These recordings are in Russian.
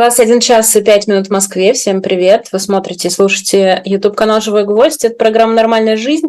21 час и 5 минут в Москве. Всем привет. Вы смотрите и слушаете YouTube-канал «Живой гвоздь». Это программа «Нормальная жизнь».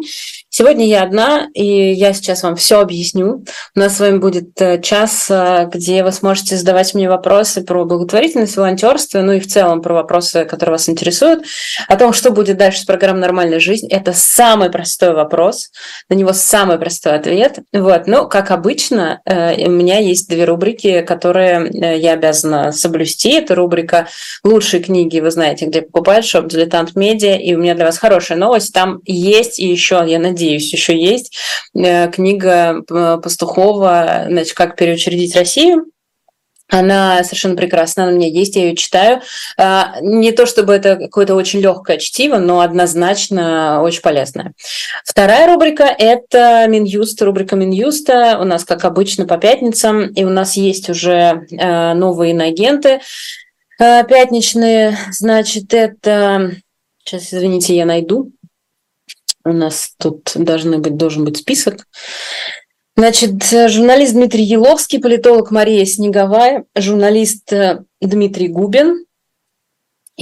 Сегодня я одна, и я сейчас вам все объясню. У нас с вами будет э, час, э, где вы сможете задавать мне вопросы про благотворительность, волонтерство, ну и в целом про вопросы, которые вас интересуют. О том, что будет дальше с программой «Нормальная жизнь». Это самый простой вопрос. На него самый простой ответ. Вот. Ну, как обычно, э, у меня есть две рубрики, которые я обязана соблюсти. Это рубрика «Лучшие книги», вы знаете, где покупать, шоп «Дилетант Медиа». И у меня для вас хорошая новость. Там есть и еще, я надеюсь, надеюсь, еще есть э, книга э, Пастухова значит, «Как переучредить Россию». Она совершенно прекрасна, она у меня есть, я ее читаю. А, не то чтобы это какое-то очень легкое чтиво, но однозначно очень полезное. Вторая рубрика – это Минюст, рубрика Минюста. У нас, как обычно, по пятницам, и у нас есть уже э, новые иноагенты пятничные. Значит, это... Сейчас, извините, я найду. У нас тут должны быть, должен быть список. Значит, журналист Дмитрий Еловский, политолог Мария Снеговая, журналист э, Дмитрий Губин,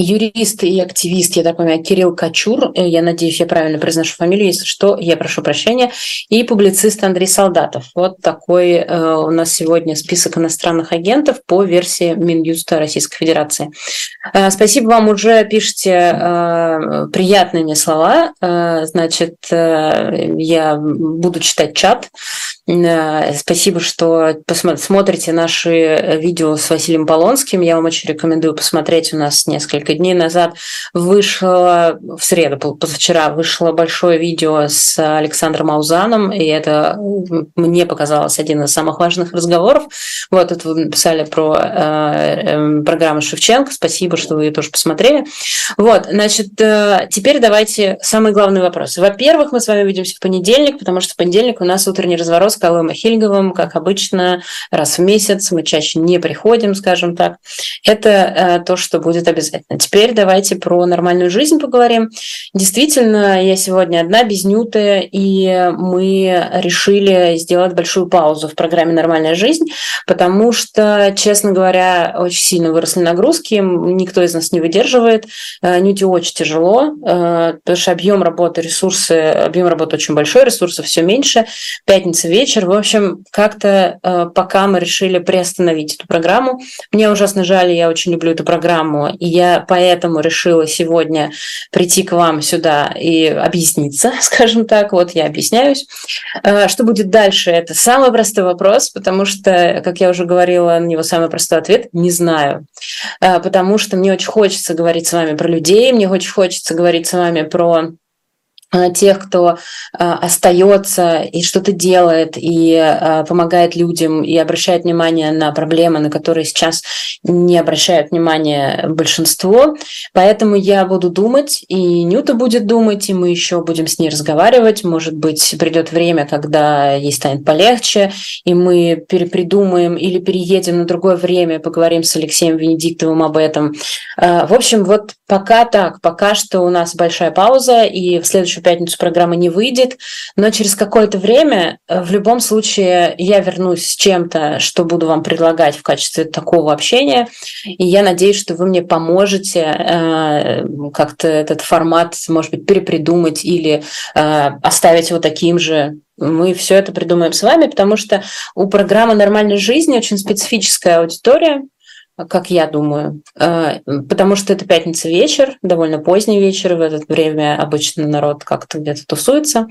юрист и активист, я так понимаю, Кирилл Качур, э, я надеюсь, я правильно произношу фамилию, если что, я прошу прощения, и публицист Андрей Солдатов. Вот такой э, у нас сегодня список иностранных агентов по версии Минюста Российской Федерации. Э, спасибо вам, уже пишите э, приятные мне слова, э, значит, э, я буду читать чат, спасибо, что смотрите наши видео с Василием Полонским. Я вам очень рекомендую посмотреть. У нас несколько дней назад вышло, в среду, позавчера, вышло большое видео с Александром Аузаном, и это мне показалось один из самых важных разговоров. Вот это вы написали про э, э, программу Шевченко. Спасибо, что вы ее тоже посмотрели. Вот, значит, э, теперь давайте самый главный вопрос. Во-первых, мы с вами увидимся в понедельник, потому что в понедельник у нас утренний разворот Калым Хильговым, как обычно, раз в месяц. Мы чаще не приходим, скажем так. Это э, то, что будет обязательно. Теперь давайте про нормальную жизнь поговорим. Действительно, я сегодня одна, без Нюты, и мы решили сделать большую паузу в программе «Нормальная жизнь», потому что, честно говоря, очень сильно выросли нагрузки, никто из нас не выдерживает. Э, Нюте очень тяжело, э, потому что объем работы, ресурсы, объем работы очень большой, ресурсов все меньше. Пятница вечер, вечер. В общем, как-то э, пока мы решили приостановить эту программу. Мне ужасно жаль, я очень люблю эту программу, и я поэтому решила сегодня прийти к вам сюда и объясниться, скажем так. Вот я объясняюсь. Э, что будет дальше? Это самый простой вопрос, потому что, как я уже говорила, на него самый простой ответ – не знаю. Э, потому что мне очень хочется говорить с вами про людей, мне очень хочется говорить с вами про тех, кто э, остается и что-то делает, и э, помогает людям, и обращает внимание на проблемы, на которые сейчас не обращают внимания большинство. Поэтому я буду думать, и Нюта будет думать, и мы еще будем с ней разговаривать. Может быть, придет время, когда ей станет полегче, и мы перепридумаем или переедем на другое время, поговорим с Алексеем Венедиктовым об этом. В общем, вот пока так, пока что у нас большая пауза, и в следующем следующую пятницу программа не выйдет, но через какое-то время э, в любом случае я вернусь с чем-то, что буду вам предлагать в качестве такого общения, и я надеюсь, что вы мне поможете э, как-то этот формат, может быть, перепридумать или э, оставить его таким же, мы все это придумаем с вами, потому что у программы «Нормальной жизни» очень специфическая аудитория, как я думаю, э, потому что это пятница вечер, довольно поздний вечер, в это время обычно народ как-то где-то тусуется,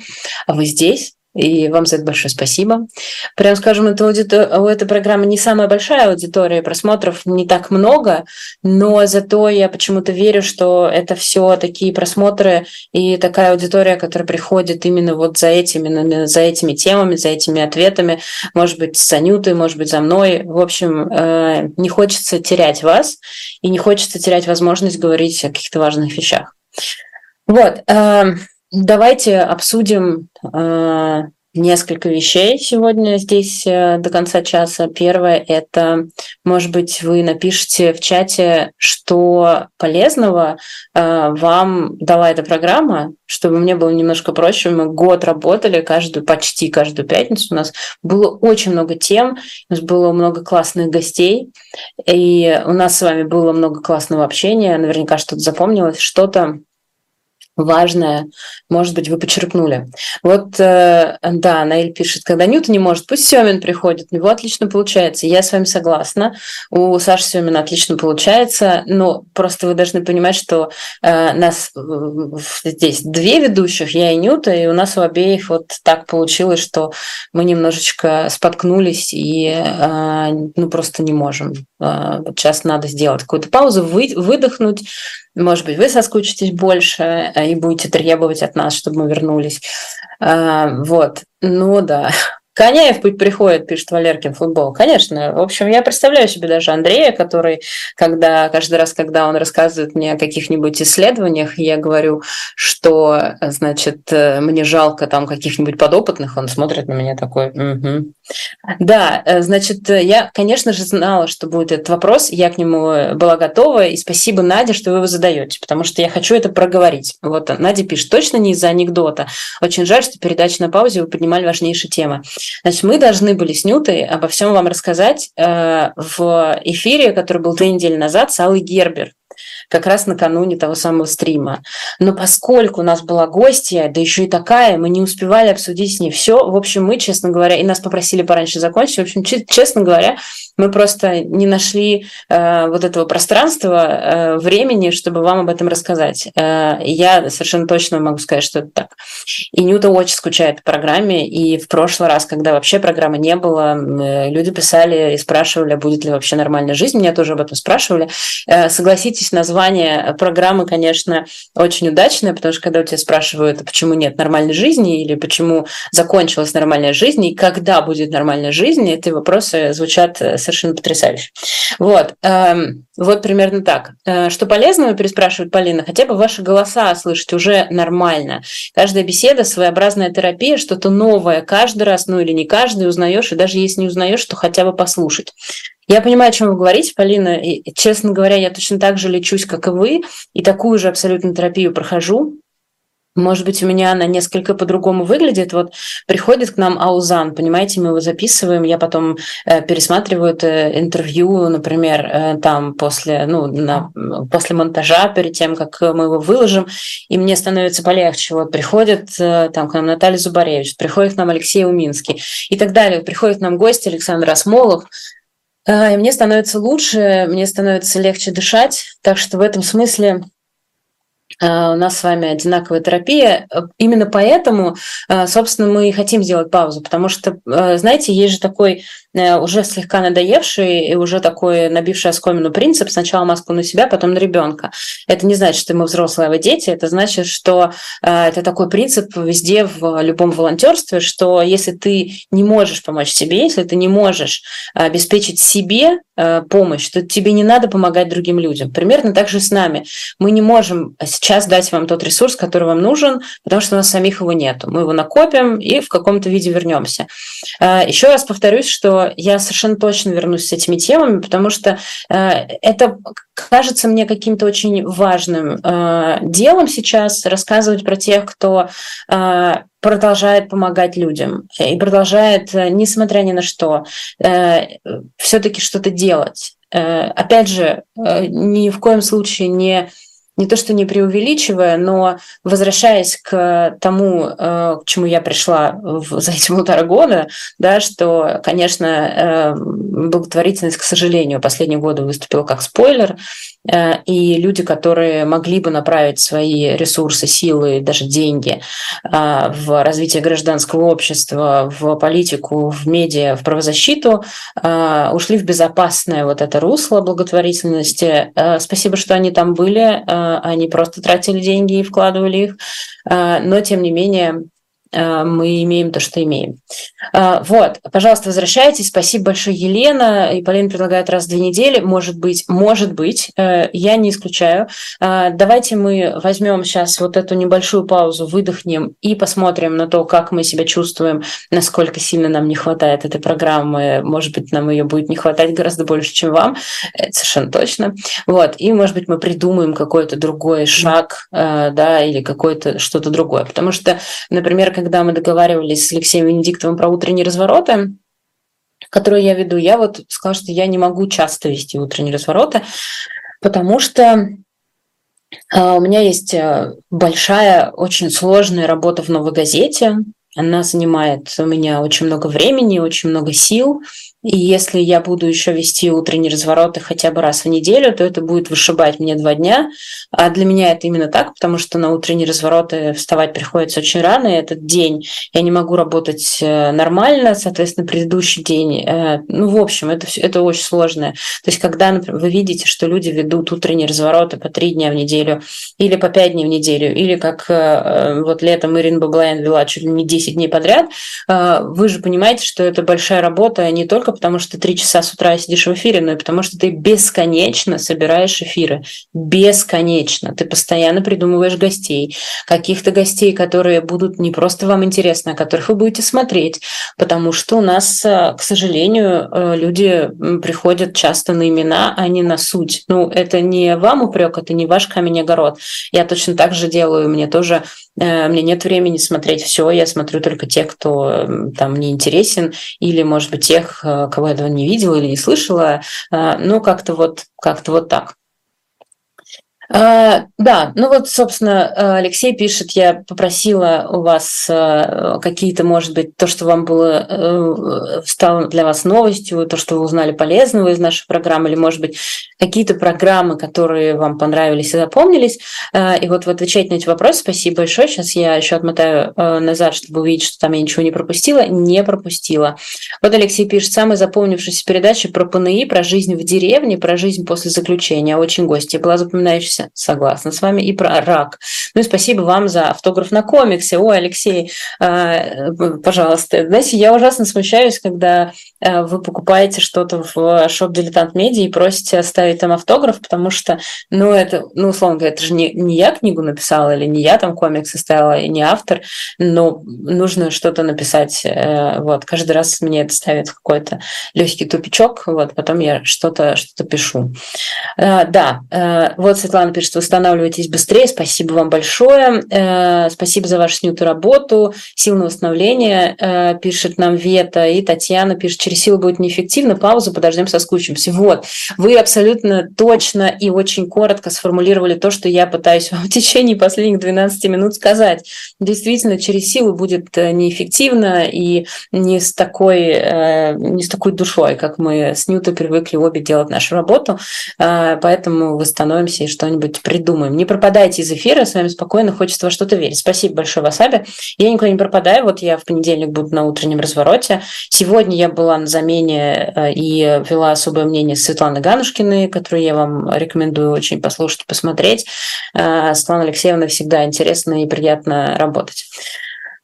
а вы здесь, и вам за это большое спасибо. Прям скажем, это аудитор... у этой программы не самая большая аудитория, просмотров не так много, но зато я почему-то верю, что это все такие просмотры и такая аудитория, которая приходит именно вот за этими, за этими темами, за этими ответами, может быть, с Анютой, может быть, за мной. В общем, э, не хочется терять вас и не хочется терять возможность говорить о каких-то важных вещах. Вот. Давайте обсудим э, несколько вещей сегодня здесь э, до конца часа. Первое – это, может быть, вы напишите в чате, что полезного э, вам дала эта программа, чтобы мне было немножко проще. Мы год работали, каждую, почти каждую пятницу у нас было очень много тем, у нас было много классных гостей, и у нас с вами было много классного общения. Наверняка что-то запомнилось, что-то важное, может быть, вы почерпнули. Вот, э, да, Наиль пишет, когда Ньютон не может, пусть Семин приходит, у него отлично получается. Я с вами согласна, у Саши Семина отлично получается, но просто вы должны понимать, что э, нас здесь две ведущих, я и Нюта, и у нас у обеих вот так получилось, что мы немножечко споткнулись и э, ну просто не можем. Э, вот сейчас надо сделать какую-то паузу, вы, выдохнуть, может быть, вы соскучитесь больше э, и будете требовать от нас, чтобы мы вернулись. А, вот. Ну да, Коняев путь приходит, пишет Валеркин футбол. Конечно. В общем, я представляю себе даже Андрея, который, когда каждый раз, когда он рассказывает мне о каких-нибудь исследованиях, я говорю, что, значит, э, мне жалко там каких-нибудь подопытных, он смотрит на меня такой, угу. Да, э, значит, я, конечно же, знала, что будет этот вопрос, я к нему была готова, и спасибо, Надя, что вы его задаете, потому что я хочу это проговорить. Вот Надя пишет, точно не из-за анекдота. Очень жаль, что передача на паузе вы поднимали важнейшие темы. Значит, мы должны были с Нютой обо всем вам рассказать э, в эфире, который был две недели назад с Аллой Гербер как раз накануне того самого стрима. Но поскольку у нас была гостья, да еще и такая, мы не успевали обсудить с ней все. В общем, мы, честно говоря, и нас попросили пораньше закончить. В общем, честно говоря, мы просто не нашли э, вот этого пространства, э, времени, чтобы вам об этом рассказать. Э, я совершенно точно могу сказать, что это так. И Нюта очень скучает по программе, и в прошлый раз, когда вообще программы не было, э, люди писали и спрашивали, будет ли вообще нормальная жизнь. Меня тоже об этом спрашивали. Э, согласитесь, название программы, конечно, очень удачное, потому что когда у тебя спрашивают, почему нет нормальной жизни, или почему закончилась нормальная жизнь, и когда будет нормальная жизнь, эти вопросы звучат э, совершенно потрясающе. Вот, эм, вот примерно так. Э, что полезного, переспрашивает Полина, хотя бы ваши голоса слышать уже нормально. Каждая беседа своеобразная терапия, что-то новое каждый раз, ну или не каждый узнаешь, и даже если не узнаешь, то хотя бы послушать. Я понимаю, о чем вы говорите, Полина, и, честно говоря, я точно так же лечусь, как и вы, и такую же абсолютно терапию прохожу. Может быть, у меня она несколько по-другому выглядит. Вот приходит к нам Аузан, понимаете, мы его записываем, я потом э, пересматриваю это интервью, например, э, там после, ну, на, после монтажа, перед тем, как мы его выложим, и мне становится полегче. Вот приходит э, там к нам Наталья Зубаревич, приходит к нам Алексей Уминский и так далее. Приходит к нам гость Александр Осмолов, и мне становится лучше, мне становится легче дышать. Так что в этом смысле Э, у нас с вами одинаковая терапия. Именно поэтому, э, собственно, мы и хотим сделать паузу, потому что, э, знаете, есть же такой уже слегка надоевший и уже такой набивший оскомину принцип сначала маску на себя, потом на ребенка. Это не значит, что мы взрослые, а вы дети, это значит, что это такой принцип везде в любом волонтерстве, что если ты не можешь помочь себе, если ты не можешь обеспечить себе помощь, то тебе не надо помогать другим людям. Примерно так же с нами. Мы не можем сейчас дать вам тот ресурс, который вам нужен, потому что у нас самих его нет. Мы его накопим и в каком-то виде вернемся. Еще раз повторюсь, что я совершенно точно вернусь с этими темами, потому что а, это кажется мне каким-то очень важным а, делом сейчас рассказывать про тех, кто продолжает помогать людям и продолжает, несмотря ни на что, все-таки что-то делать. Опять же, ни в коем случае не не то что не преувеличивая, но возвращаясь к тому, э, к чему я пришла за эти полтора года, да, что, конечно, э, благотворительность, к сожалению, последние годы выступила как спойлер, э, и люди, которые могли бы направить свои ресурсы, силы, даже деньги в развитие гражданского общества, в политику, в медиа, в правозащиту, ушли в безопасное вот это русло благотворительности. Спасибо, что они там были они просто тратили деньги и вкладывали их. А, но, тем не менее, мы имеем то, что имеем. Э, вот, пожалуйста, возвращайтесь. Спасибо большое, Елена. И Полина предлагает раз в две недели. Может быть, может быть, я не исключаю. Давайте мы возьмем сейчас вот эту небольшую паузу, выдохнем и посмотрим на то, как мы себя чувствуем, насколько сильно нам не хватает этой программы. Может быть, нам ее будет не хватать гораздо больше, чем вам. Это совершенно точно. Вот. И, может быть, мы придумаем какой-то другой шаг, да, или какое-то что-то другое. Потому что, например, когда мы договаривались с Алексеем Венедиктовым про утренние развороты, которые я веду, я вот сказала, что я не могу часто вести утренние развороты, потому что а, у меня есть э, большая, очень сложная работа в «Новой газете». Она занимает у меня очень много времени, очень много сил. И если я буду еще вести утренние развороты хотя бы раз в неделю, то это будет вышибать мне два дня. А для меня это именно так, потому что на утренние развороты вставать приходится очень рано, и этот день я не могу работать э, нормально, соответственно, предыдущий день. Э, ну, в общем, это, все, это очень сложно. То есть, когда например, вы видите, что люди ведут утренние развороты по три дня в неделю, или по пять дней в неделю, или как э, вот летом Ирина Баблаян вела чуть ли не 10 дней подряд, вы же понимаете, что это большая работа не только только потому, что ты три часа с утра сидишь в эфире, но и потому, что ты бесконечно собираешь эфиры. Бесконечно. Ты постоянно придумываешь гостей. Каких-то гостей, которые будут не просто вам интересны, а которых вы будете смотреть. Потому что у нас, э, к сожалению, э, люди приходят часто на имена, а не на суть. Ну, это не вам упрек, это не ваш камень-огород. Я точно так же делаю. Мне тоже мне нет времени смотреть все, я смотрю только тех, кто там мне интересен, или, может быть, тех, э, кого я этого не видела или не слышала. Э, ну, как-то вот, как-то вот так. А, да, ну вот, собственно, Алексей пишет, я попросила у вас какие-то, может быть, то, что вам было, стало для вас новостью, то, что вы узнали полезного из нашей программы, или, может быть, какие-то программы, которые вам понравились и запомнились. Э, и вот вы отвечаете на эти вопросы. Спасибо большое. Сейчас я еще отмотаю э, назад, чтобы увидеть, что там я ничего не пропустила. Не пропустила. Вот Алексей пишет, самая запомнившаяся передача про ПНИ, про жизнь в деревне, про жизнь после заключения. Очень гости. Была запоминающаяся, согласна с вами, и про рак. Ну и спасибо вам за автограф на комиксе. Ой, Алексей, э, пожалуйста. Знаете, я ужасно смущаюсь, когда вы покупаете что-то в шоп «Дилетант Медиа» и просите оставить там автограф, потому что, ну, это, ну, условно говоря, это же не, не я книгу написала, или не я там комикс составила, и не автор, но нужно что-то написать. Э, вот, каждый раз мне это ставит какой-то легкий тупичок, вот, потом я что-то что пишу. Э, да, э, вот Светлана пишет, восстанавливайтесь быстрее, спасибо вам большое, спасибо за вашу снятую работу, сил на восстановление, пишет нам Вета, и Татьяна пишет, через силу будет неэффективно, паузу, подождем, соскучимся. Вот, вы абсолютно точно и очень коротко сформулировали то, что я пытаюсь вам в течение последних 12 минут сказать. Действительно, через силу будет э, неэффективно и не с такой, э, не с такой душой, как мы с Ньютой привыкли обе делать нашу работу. Э, поэтому восстановимся и что-нибудь придумаем. Не пропадайте из эфира, с вами спокойно, хочется во что-то верить. Спасибо большое, Васаби. Я никуда не пропадаю, вот я в понедельник буду на утреннем развороте. Сегодня я была на замене и вела особое мнение Светланы Ганушкиной, которую я вам рекомендую очень послушать, посмотреть. Э, Светлана Алексеевна всегда интересно и приятно работать.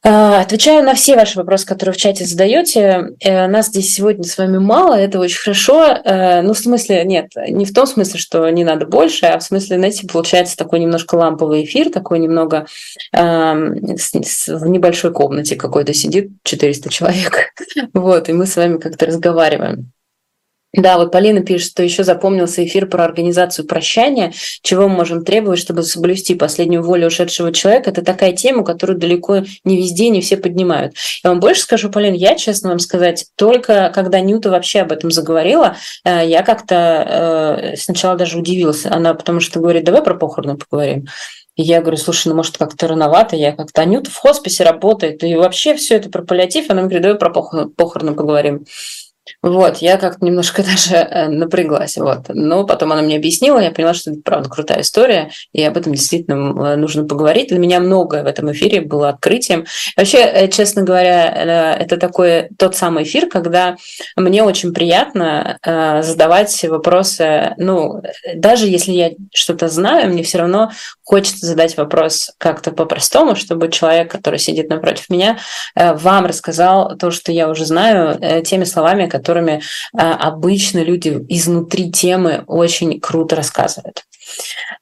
Э, отвечаю на все ваши вопросы, которые в чате задаете. Э, нас здесь сегодня с вами мало, это очень хорошо. Ну, в смысле, нет, не в том смысле, что не надо больше, а в смысле, знаете, получается такой немножко ламповый эфир, такой немного э, в небольшой комнате какой-то сидит 400 человек. Вот, и мы с вами как-то разговариваем. Да, вот Полина пишет, что еще запомнился эфир про организацию прощания, чего мы можем требовать, чтобы соблюсти последнюю волю ушедшего человека. Это такая тема, которую далеко не везде, не все поднимают. Я вам больше скажу, Полина, я, честно вам сказать, только когда Нюта вообще об этом заговорила, э, я как-то э, сначала даже удивилась. Она потому что говорит, давай про похороны поговорим. И я говорю, слушай, ну может как-то рановато, я как-то Анюта в хосписе работает, и вообще все это про паллиатив, она говорит, давай про похороны поговорим. Вот, я как-то немножко даже э, напряглась, вот. Но потом она мне объяснила, я поняла, что это правда крутая история, и об этом действительно э, нужно поговорить. Для меня многое в этом эфире было открытием. Вообще, э, честно говоря, это такой тот самый эфир, когда мне очень приятно задавать вопросы, ну, даже если я что-то знаю, мне все равно хочется задать вопрос как-то по-простому, чтобы человек, который сидит напротив меня, вам рассказал то, что я уже знаю, теми словами, которыми а, обычно люди изнутри темы очень круто рассказывают.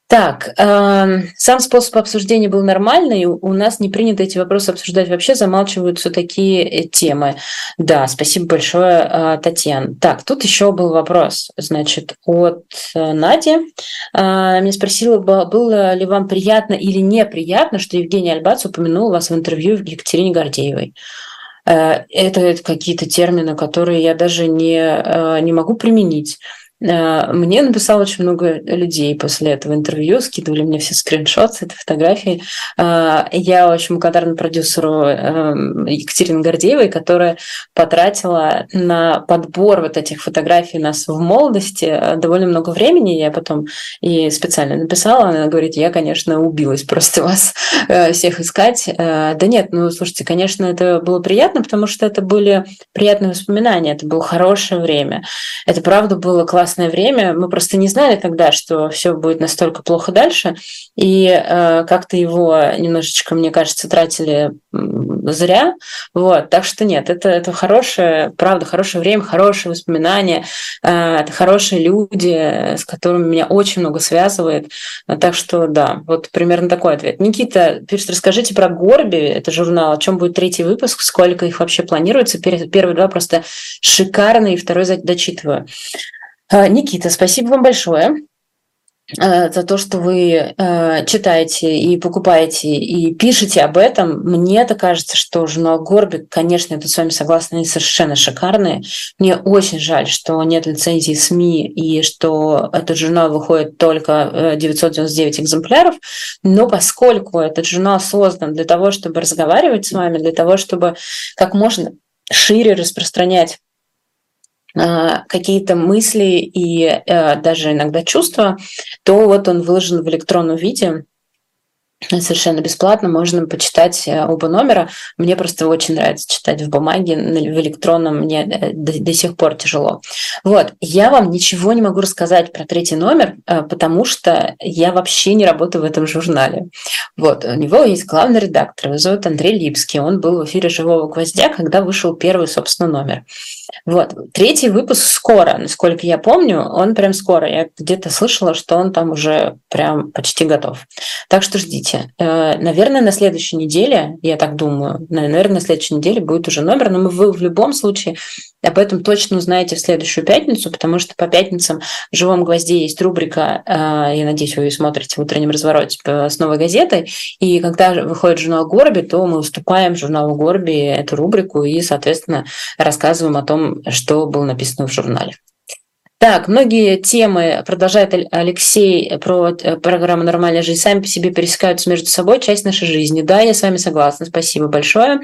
Так, э, сам способ обсуждения был нормальный, у нас не принято эти вопросы обсуждать вообще, замалчиваются такие э, темы. Да, спасибо большое, э, Татьяна. Так, тут еще был вопрос, значит, от э, Нади. Э, меня спросила, было ли вам приятно или неприятно, что Евгений Альбац упомянул вас в интервью Екатерине Гордеевой. Э, это какие-то термины, которые я даже не, э, не могу применить. Э, мне написало очень много людей после этого интервью, скидывали мне все скриншоты этой фотографии. Э, я очень благодарна продюсеру эм, Екатерине Гордеевой, которая потратила на подбор вот этих фотографий нас в молодости э, довольно много времени. Я потом и специально написала, она говорит, я, конечно, убилась просто вас всех искать. Да нет, ну, слушайте, конечно, это было приятно, потому что это были приятные воспоминания, это было хорошее время. Это правда было классно классное время. Мы просто не знали тогда, что все будет настолько плохо дальше. И э, как-то его немножечко, мне кажется, тратили зря. Вот. Так что нет, это, это хорошее, правда, хорошее время, хорошие воспоминания. Э, это хорошие люди, с которыми меня очень много связывает. Так что да, вот примерно такой ответ. Никита пишет, расскажите про Горби, это журнал, о чем будет третий выпуск, сколько их вообще планируется. Первые два просто шикарные, второй дочитываю. А, Никита, спасибо вам большое а, за то, что вы э, читаете и покупаете и пишете об этом. Мне это кажется, что журнал Горбик, конечно, я тут с вами согласна, они совершенно шикарные. Мне очень жаль, что нет лицензии СМИ и что этот журнал выходит только 999 экземпляров. Но поскольку этот журнал создан для того, чтобы разговаривать с вами, для того, чтобы как можно шире распространять Э, какие-то мысли и э, даже иногда чувства, то вот он выложен в электронном виде совершенно бесплатно, можно почитать э, оба номера. Мне просто очень нравится читать в бумаге, в электронном мне э, до, до сих пор тяжело. Вот, я вам ничего не могу рассказать про третий номер, э, потому что я вообще не работаю в этом журнале. Вот, у него есть главный редактор, его зовут Андрей Липский, он был в эфире «Живого гвоздя», когда вышел первый, собственно, номер. Вот, третий выпуск скоро, насколько я помню, он прям скоро. Я где-то слышала, что он там уже прям почти готов. Так что ждите э, наверное, на следующей неделе, я так думаю, наверное, на следующей неделе будет уже номер, но вы в любом случае об этом точно узнаете в следующую пятницу, потому что по пятницам в «Живом гвозде» есть рубрика, э, я надеюсь, вы ее смотрите в утреннем развороте с новой газетой, и когда выходит журнал «Горби», то мы уступаем журналу «Горби» эту рубрику и, соответственно, рассказываем о том, что было написано в журнале. Так, многие темы, продолжает Алексей про э, программу «Нормальная жизнь», сами по себе пересекаются между собой, часть нашей жизни. Да, я с вами согласна, спасибо большое.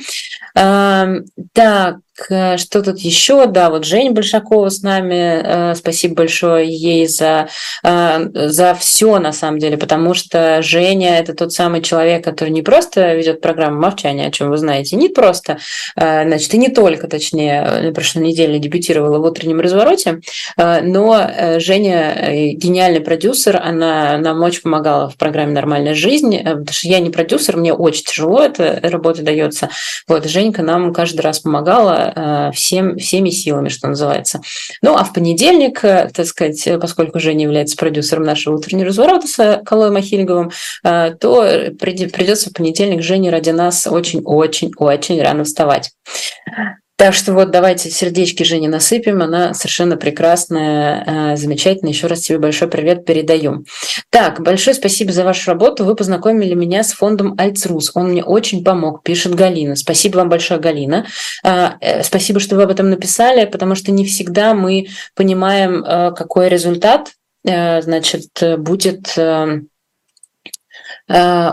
Так, Э, что тут еще? Да, вот Женя Большакова с нами. Э, спасибо большое ей за, э, за все, на самом деле, потому что Женя – это тот самый человек, который не просто ведет программу «Молчание», о чем вы знаете, не просто, значит, и не только, точнее, на прошлой неделе дебютировала в «Утреннем развороте», но Женя гениальный продюсер, она нам очень помогала в программе «Нормальная жизнь», потому что я не продюсер, мне очень тяжело эта работа дается. Вот, Женька нам каждый раз помогала, Э, всем, всеми силами, что называется. Ну, а в понедельник, э, так сказать, поскольку Женя является продюсером нашего утреннего разворота с Калой Махильговым, э, то придется в понедельник Жене ради нас очень-очень-очень рано вставать. Так что вот давайте сердечки Жене насыпем. Она совершенно прекрасная, э, замечательная. Еще раз тебе большой привет передаю. Так, большое спасибо за вашу работу. Вы познакомили меня с фондом Альцрус. Он мне очень помог, пишет Галина. Спасибо вам большое, Галина. Э, э, спасибо, что вы об этом написали, потому что не всегда мы понимаем, какой результат значит, будет Э,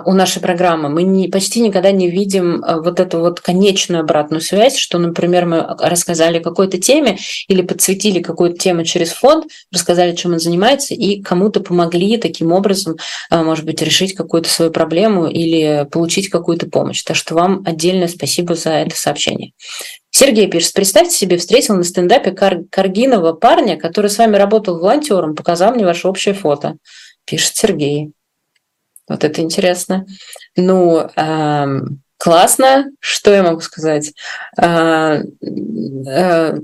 у нашей программы. Мы не, почти никогда не видим э, вот эту вот конечную обратную связь, что, например, мы рассказали какой-то теме или подсветили какую-то тему через фонд, рассказали, чем он занимается, и кому-то помогли таким образом, э, может быть, решить какую-то свою проблему или получить какую-то помощь. Так что вам отдельное спасибо за это сообщение. Сергей пишет, представьте себе, встретил на стендапе Кар- Каргинова парня, который с вами работал волонтером, показал мне ваше общее фото. Пишет Сергей. Вот это интересно. Ну, э, классно. Что я могу сказать? Э, э,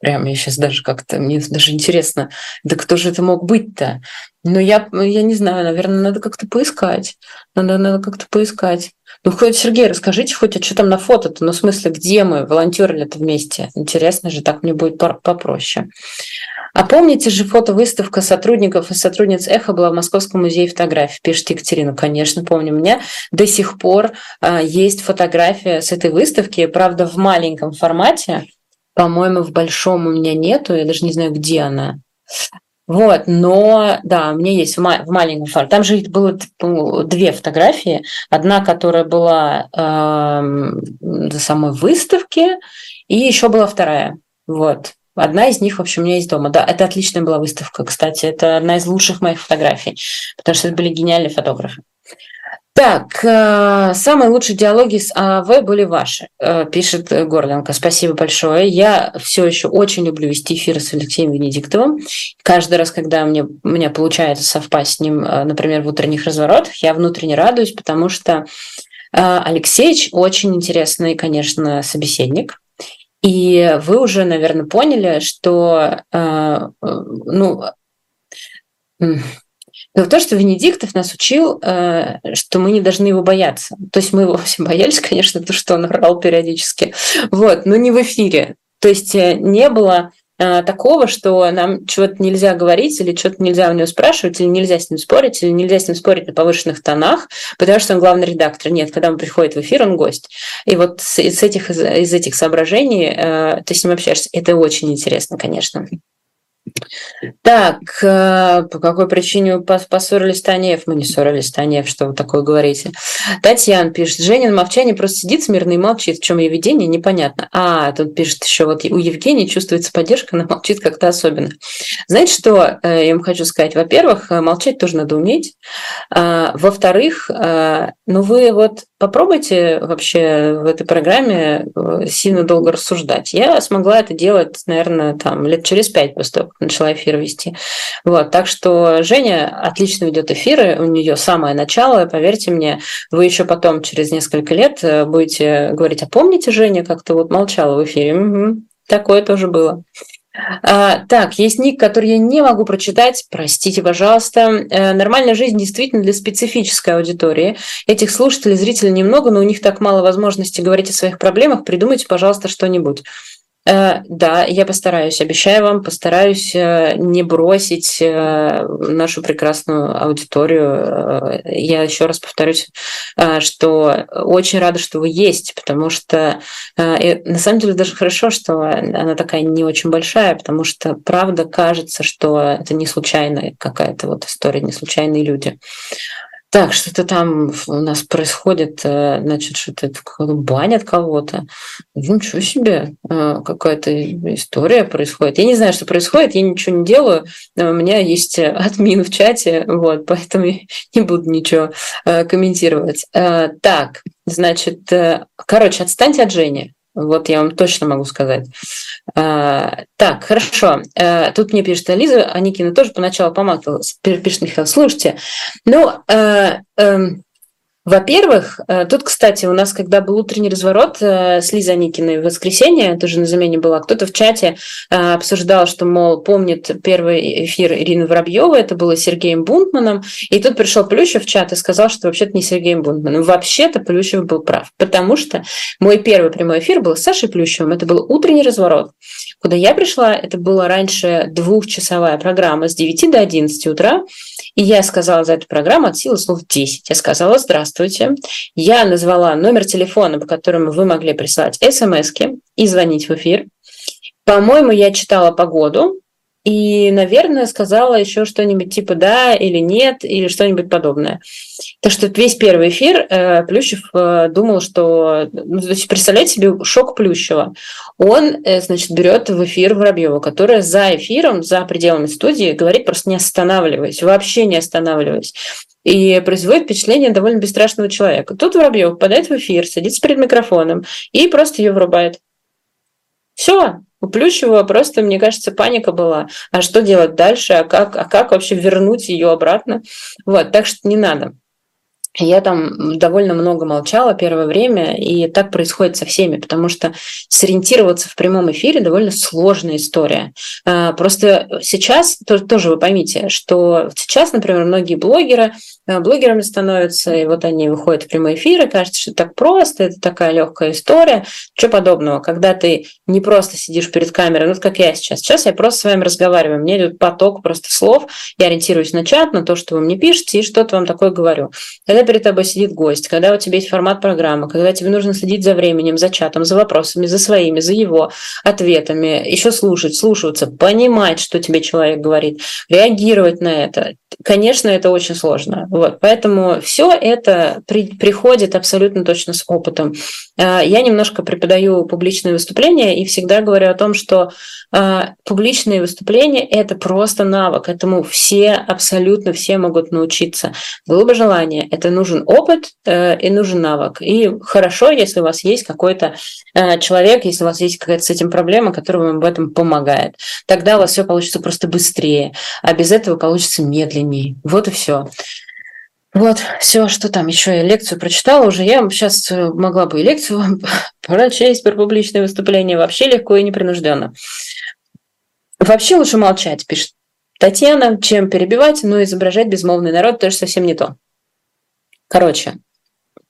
прям я сейчас даже как-то, мне даже интересно, да кто же это мог быть-то? Ну, я, я не знаю, наверное, надо как-то поискать. Надо, надо как-то поискать. Ну, хоть, Сергей, расскажите хоть, а что там на фото-то? Ну, в смысле, где мы волонтерили-то вместе? Интересно же, так мне будет попроще. А помните же фотовыставка сотрудников и сотрудниц «Эхо» была в Московском музее фотографий, пишет Екатерина. Конечно, помню. У меня до сих пор а, есть фотография с этой выставки, правда, в маленьком формате. По-моему, в большом у меня нету, я даже не знаю, где она. Вот, но да, у меня есть в, ма- в маленьком формате. Там же было две фотографии. Одна, которая была э, самой выставки, и еще была вторая. Вот. Одна из них, в общем, у меня есть дома. Да, это отличная была выставка, кстати. Это одна из лучших моих фотографий, потому что это были гениальные фотографы. Так, э, самые лучшие диалоги с АВ были ваши, э, пишет Горленко. Спасибо большое. Я все еще очень люблю вести эфиры с Алексеем Венедиктовым. Каждый раз, когда мне, у меня получается совпасть с ним, э, например, в утренних разворотах, я внутренне радуюсь, потому что Алексеевич очень интересный, конечно, собеседник. И вы уже, наверное, поняли, что ну, но то, что Венедиктов нас учил, э, что мы не должны его бояться. То есть мы его все боялись, конечно, то, что он орал периодически, вот, но не в эфире. То есть э, не было э, такого, что нам чего-то нельзя говорить, или что-то нельзя у него спрашивать, или нельзя с ним спорить, или нельзя с ним спорить на повышенных тонах, потому что он главный редактор. Нет, когда он приходит в эфир, он гость. И вот с, этих, из этих соображений ты с ним общаешься. Это очень интересно, конечно. Так, э, по какой причине поссорились Танеев? Мы не ссорились, Танеев, что вы такое говорите? Татьяна пишет, Женя на молчании просто сидит смирно и молчит. В чем ее видение, непонятно. А, тут пишет еще, вот у Евгении чувствуется поддержка, она молчит как-то особенно. Знаете, что э, я вам хочу сказать? Во-первых, э, молчать тоже надо уметь. А, во-вторых, ну вы вот попробуйте вообще в этой программе сильно долго рассуждать. Я смогла это делать, наверное, там лет через пять после того, как начала эфир вести. Вот, так что Женя отлично ведет эфиры, у нее самое начало, поверьте мне, вы еще потом через несколько лет э, будете говорить, а помните, Женя как-то вот молчала в эфире? Угу. Такое тоже было. А, так, есть ник, который я не могу прочитать. Простите, пожалуйста. Э, нормальная жизнь действительно для специфической аудитории. Этих слушателей, зрителей немного, но у них так мало возможности говорить о своих проблемах. Придумайте, пожалуйста, что-нибудь. Э, да, я постараюсь, обещаю вам, постараюсь э, не бросить э, нашу прекрасную аудиторию. Я еще раз повторюсь, что очень рада, что вы есть, потому что на самом деле даже хорошо, что она такая не очень большая, потому что правда кажется, что это не случайная какая-то вот история, не случайные люди. Так, что-то там у нас происходит, э, значит, что-то банят кого-то. Ну, ничего себе, э, какая-то история происходит. Я не знаю, что происходит, я ничего не делаю. У меня есть админ в чате, вот, поэтому я не буду ничего э, комментировать. Так, значит, короче, отстаньте от Жени. Вот я вам точно могу сказать. А, так, хорошо. А, тут мне пишет Лиза Аникина тоже поначалу помакивалась. Пишет Михаил, слушайте, ну, а, а, во-первых, э, тут, кстати, у нас, когда был утренний разворот э, с Лизой Никиной в воскресенье, тоже на замене была, кто-то в чате э, обсуждал, что, мол, помнит первый эфир Ирины Воробьевой, это было с Сергеем Бунтманом, и тут пришел Плющев в чат и сказал, что вообще-то не Сергеем Бунтманом. Вообще-то Плющев был прав, потому что мой первый прямой эфир был с Сашей Плющевым, это был утренний разворот. Куда я пришла, это была раньше двухчасовая программа с 9 до 11 утра, и я сказала за эту программу от силы слов 10. Я сказала «Здравствуйте». Я назвала номер телефона, по которому вы могли присылать смс и звонить в эфир. По-моему, я читала погоду, и, наверное, сказала еще что-нибудь типа да или нет, или что-нибудь подобное. Так что весь первый эфир э, Плющев э, думал, что... Ну, то есть представляете себе шок Плющева. Он, э, значит, берет в эфир Воробьева, которая за эфиром, за пределами студии говорит просто не останавливаясь, вообще не останавливаясь и производит впечатление довольно бесстрашного человека. Тут Воробьев попадает в эфир, садится перед микрофоном и просто ее врубает. Все, у Плющева просто, мне кажется, паника была. А что делать дальше? А как, а как вообще вернуть ее обратно? Вот, так что не надо. Я там довольно много молчала первое время, и так происходит со всеми, потому что сориентироваться в прямом эфире довольно сложная история. А, просто сейчас, тоже вы поймите, что сейчас, например, многие блогеры Э, блогерами становятся, и вот они выходят в прямой эфир, и кажется, что так просто, это такая легкая история. Что подобного, когда ты не просто сидишь перед камерой, ну, как я сейчас. Сейчас я просто с вами разговариваю, мне идет поток просто слов, я ориентируюсь на чат, на то, что вы мне пишете, и что-то вам такое говорю. Когда перед тобой сидит гость, когда у тебя есть формат программы, когда тебе нужно следить за временем, за чатом, за вопросами, за своими, за его ответами, еще слушать, слушаться, понимать, что тебе человек говорит, реагировать на это. Конечно, это очень сложно. Вот, поэтому все это при, приходит абсолютно точно с опытом. А, я немножко преподаю публичные выступления и всегда говорю о том, что а, публичные выступления – это просто навык. Этому все, абсолютно все могут научиться. Было бы желание, это нужен опыт э, и нужен навык. И хорошо, если у вас есть какой-то э, человек, если у вас есть какая-то с этим проблема, который вам в этом помогает. Тогда у вас все получится просто быстрее, а без этого получится медленнее. Вот и все. Вот, все, что там еще я лекцию прочитала уже. Я сейчас э, могла бы и лекцию прочесть про публичные выступления вообще легко и непринужденно. Вообще лучше молчать, пишет Татьяна, чем перебивать, но изображать безмолвный народ тоже совсем не то. Короче,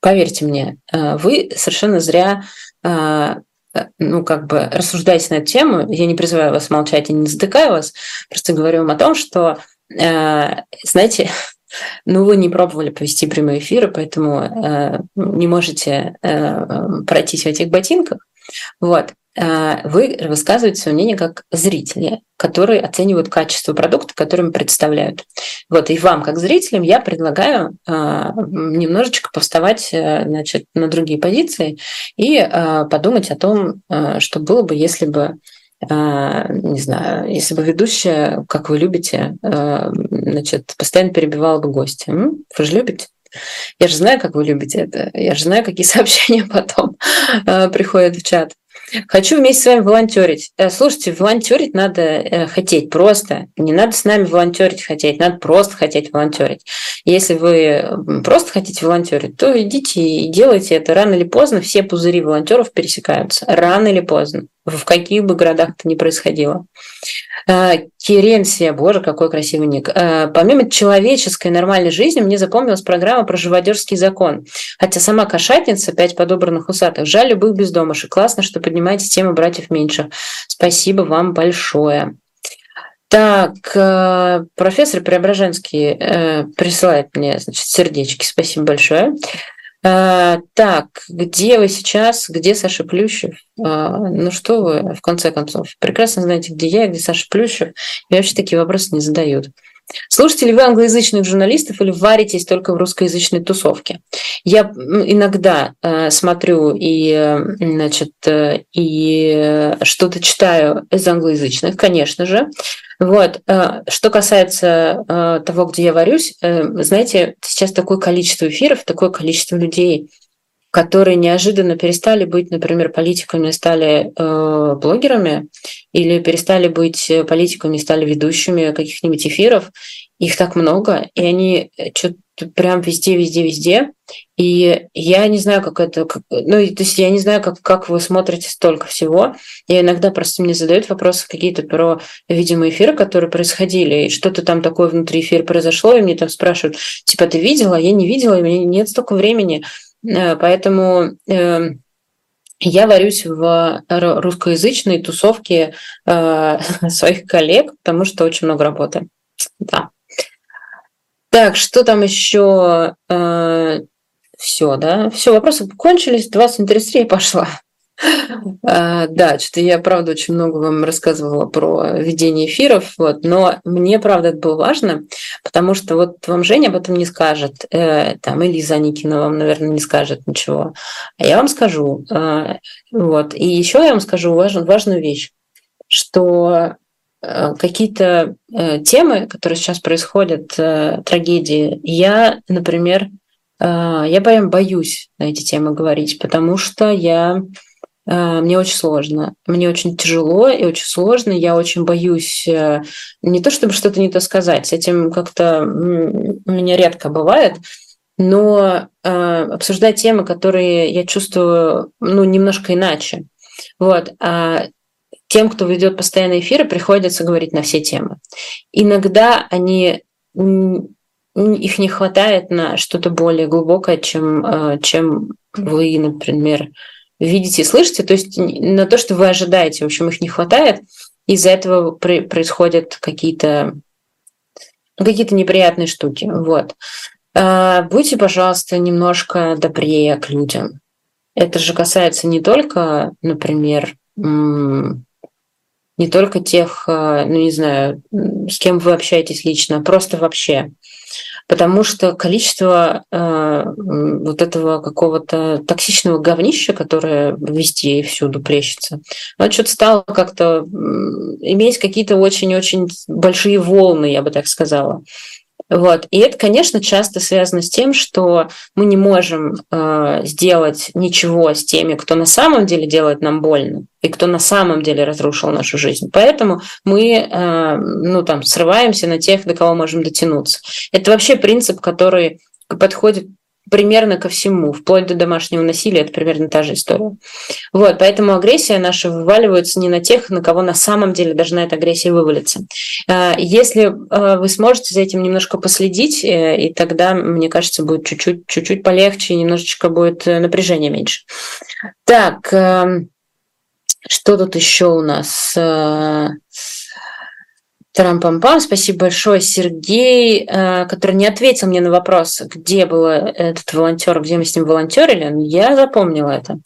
поверьте мне, э, вы совершенно зря э, ну, как бы рассуждаете на эту тему. Я не призываю вас молчать и не затыкаю вас, просто говорю вам о том, что, знаете, ну, вы не пробовали повести прямые эфиры, поэтому э, не можете э, пройтись в этих ботинках. Вот. Э, вы высказываете свое мнение как зрители, которые оценивают качество продукта, который им представляют. Вот, и вам, как зрителям, я предлагаю э, немножечко повставать э, значит, на другие позиции и подумать о том, что было бы, если бы не знаю, если бы ведущая, как вы любите, значит, постоянно перебивала бы гостя. Вы же любите? Я же знаю, как вы любите это. Я же знаю, какие сообщения потом приходят в чат. Хочу вместе с вами волонтерить. Э, слушайте, волонтерить надо э, хотеть просто. Не надо с нами волонтерить хотеть, надо просто хотеть волонтерить. Если вы просто хотите волонтерить, то идите и делайте это. Рано или поздно все пузыри волонтеров пересекаются. Рано или поздно. В каких бы городах это ни происходило. Э, Керенсия, боже, какой красивый ник. Э, помимо человеческой нормальной жизни, мне запомнилась программа про живодерский закон. Хотя сама кошатница, пять подобранных усатых, жаль любых бездомышек. Классно, что поднимаете тему братьев меньших. Спасибо вам большое. Так, э, профессор Преображенский присылает мне значит, сердечки. Спасибо большое. А, так, где вы сейчас? Где Саша Плющев? А, ну что вы, в конце концов, прекрасно знаете, где я, где Саша Плющев. И вообще такие вопросы не задают. Слушаете ли вы англоязычных журналистов или варитесь только в русскоязычной тусовке? Я иногда э, смотрю и, значит, э, и что-то читаю из англоязычных, конечно же. Вот. Э, что касается э, того, где я варюсь, знаете, сейчас такое количество эфиров, такое количество людей, которые неожиданно перестали быть, например, политиками, стали э, блогерами, или перестали быть политиками, стали ведущими каких-нибудь эфиров, их так много, и они что-то прям везде, везде, везде. И я не знаю, как это, как, ну, то есть я не знаю, как, как вы смотрите столько всего. Я иногда просто мне задают вопросы какие-то про, видимо, эфиры, которые происходили, и что-то там такое внутри эфира произошло, и мне там спрашивают, типа, ты видела? Я не видела, и у меня нет столько времени. Э, поэтому э, я варюсь в русскоязычной тусовке э, своих коллег, потому что очень много работы. Да. Так, что там еще? Все, да? Все, вопросы кончились, 20 и пошла. А, да, что-то я, правда, очень много вам рассказывала про ведение эфиров, вот, но мне, правда, это было важно, потому что вот вам Женя об этом не скажет, э, там, и Лиза Никина вам, наверное, не скажет ничего, а я вам скажу. Э, вот. И еще я вам скажу важную, важную вещь, что э, какие-то э, темы, которые сейчас происходят, э, трагедии, я, например, я прям боюсь на эти темы говорить, потому что я мне очень сложно. Мне очень тяжело и очень сложно. Я очень боюсь э, не то, чтобы что-то не то сказать. С этим как-то у меня редко бывает. Но э, обсуждать темы, которые я чувствую ну, немножко иначе. Вот. А тем, кто ведет постоянные эфиры, приходится говорить на все темы. Иногда они их не хватает на что-то более глубокое, чем, чем вы, например, видите и слышите, то есть на то, что вы ожидаете, в общем, их не хватает, из-за этого происходят какие-то какие-то неприятные штуки. Вот. А, будьте, пожалуйста, немножко добрее к людям. Это же касается не только, например, не только тех, а, ну не знаю, с кем вы общаетесь лично, а просто вообще потому что количество э, вот этого какого-то токсичного говнища, которое везде и всюду плещется, оно что-то стало как-то иметь какие-то очень-очень большие волны, я бы так сказала. Вот. И это, конечно, часто связано с тем, что мы не можем э, сделать ничего с теми, кто на самом деле делает нам больно и кто на самом деле разрушил нашу жизнь. Поэтому мы э, ну, там, срываемся на тех, до кого можем дотянуться. Это вообще принцип, который подходит примерно ко всему, вплоть до домашнего насилия, это примерно та же история. Вот, поэтому агрессия наша вываливается не на тех, на кого на самом деле должна эта агрессия вывалиться. А, если а, вы сможете за этим немножко последить, э, и тогда, мне кажется, будет чуть-чуть, чуть-чуть полегче, немножечко будет э, напряжения меньше. Так, эм, что тут еще у нас? Э, Тарам-пам-пам. Спасибо большое, Сергей, э, который не ответил мне на вопрос, где был этот волонтер, где мы с ним волонтерили. Я запомнила это.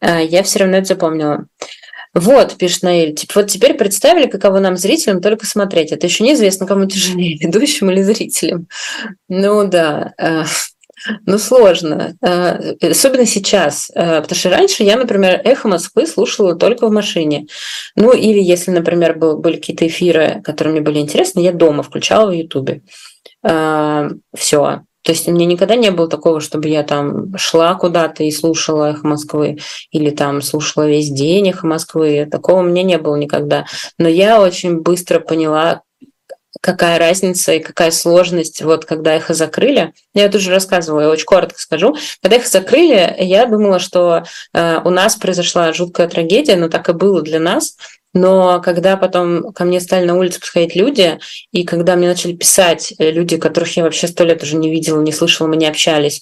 Э, я все равно это запомнила. Вот, пишет Наиль, типа, вот теперь представили, каково нам, зрителям, только смотреть. Это еще неизвестно, кому тяжелее, ведущим или зрителям. Ну да, э, ну, сложно. Э, особенно сейчас. Э, потому что раньше я, например, «Эхо Москвы» слушала только в машине. Ну, или если, например, был, были какие-то эфиры, которые мне были интересны, я дома включала в Ютубе. Э, Все. То есть у меня никогда не было такого, чтобы я там шла куда-то и слушала «Эхо Москвы» или там слушала весь день «Эхо Москвы». Такого у меня не было никогда. Но я очень быстро поняла, какая разница и какая сложность, вот когда их закрыли. Я это уже рассказывала, я очень коротко скажу. Когда их закрыли, я думала, что э, у нас произошла жуткая трагедия, но так и было для нас. Но когда потом ко мне стали на улице подходить люди, и когда мне начали писать э, люди, которых я вообще сто лет уже не видела, не слышала, мы не общались,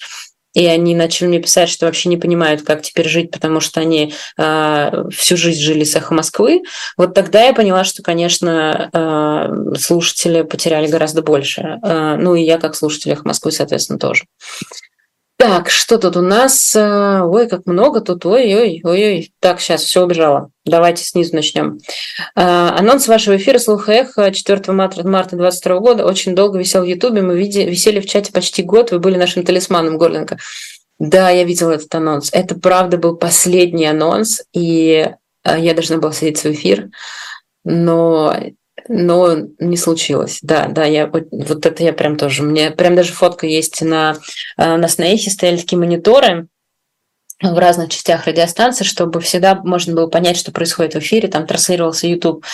и они начали мне писать, что вообще не понимают, как теперь жить, потому что они э, всю жизнь жили с эхо Москвы. Вот тогда я поняла, что, конечно, э, слушатели потеряли гораздо больше. Э, ну и я как слушатель эхо Москвы, соответственно, тоже. Так, что тут у нас? Э, ой, как много тут. Ой-ой, ой-ой. Так, сейчас все убежало. Давайте снизу начнем. Э, анонс вашего эфира «Слух эхо» 4 марта 2022 года очень долго висел в Ютубе. Мы висели в чате почти год. Вы были нашим талисманом, Горленко. Да, я видела этот анонс. Это, правда, был последний анонс, и э, я должна была сидеть в эфир. Но но не случилось. Да, да, я вот это я прям тоже. У меня прям даже фотка есть на, э, на Снейхе стояли такие мониторы в разных частях радиостанции, чтобы всегда можно было понять, что происходит в эфире, там транслировался YouTube.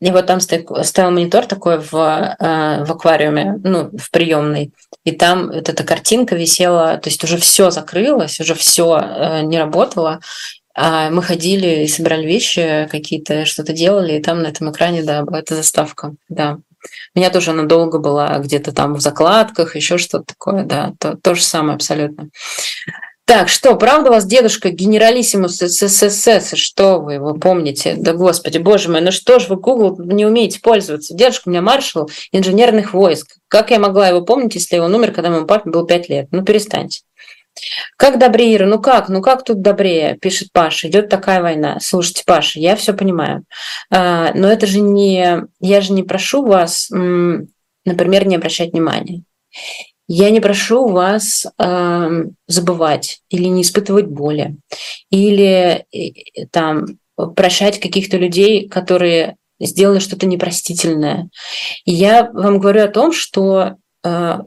И вот там стоял монитор такой в, э, в аквариуме, ну, в приемной. И там вот эта картинка висела, то есть уже все закрылось, уже все э, не работало. А мы ходили и собирали вещи какие-то, что-то делали, и там на этом экране, да, была эта заставка, да. У меня тоже она долго была где-то там в закладках, еще что-то такое, да, то, то же самое абсолютно. Так, что, правда у вас дедушка генералиссимус СССР? Что вы его помните? Да господи, боже мой, ну что ж вы Google не умеете пользоваться? Дедушка у меня маршал инженерных войск. Как я могла его помнить, если его номер, когда моему папе было 5 лет? Ну перестаньте. Как добрее, Ира? Ну как? Ну как тут добрее? Пишет Паша. Идет такая война. Слушайте, Паша, я все понимаю. А, но это же не... Я же не прошу вас, например, не обращать внимания. Я не прошу вас э, забывать или не испытывать боли, или э, там прощать каких-то людей, которые сделали что-то непростительное. И я вам говорю о том, что э,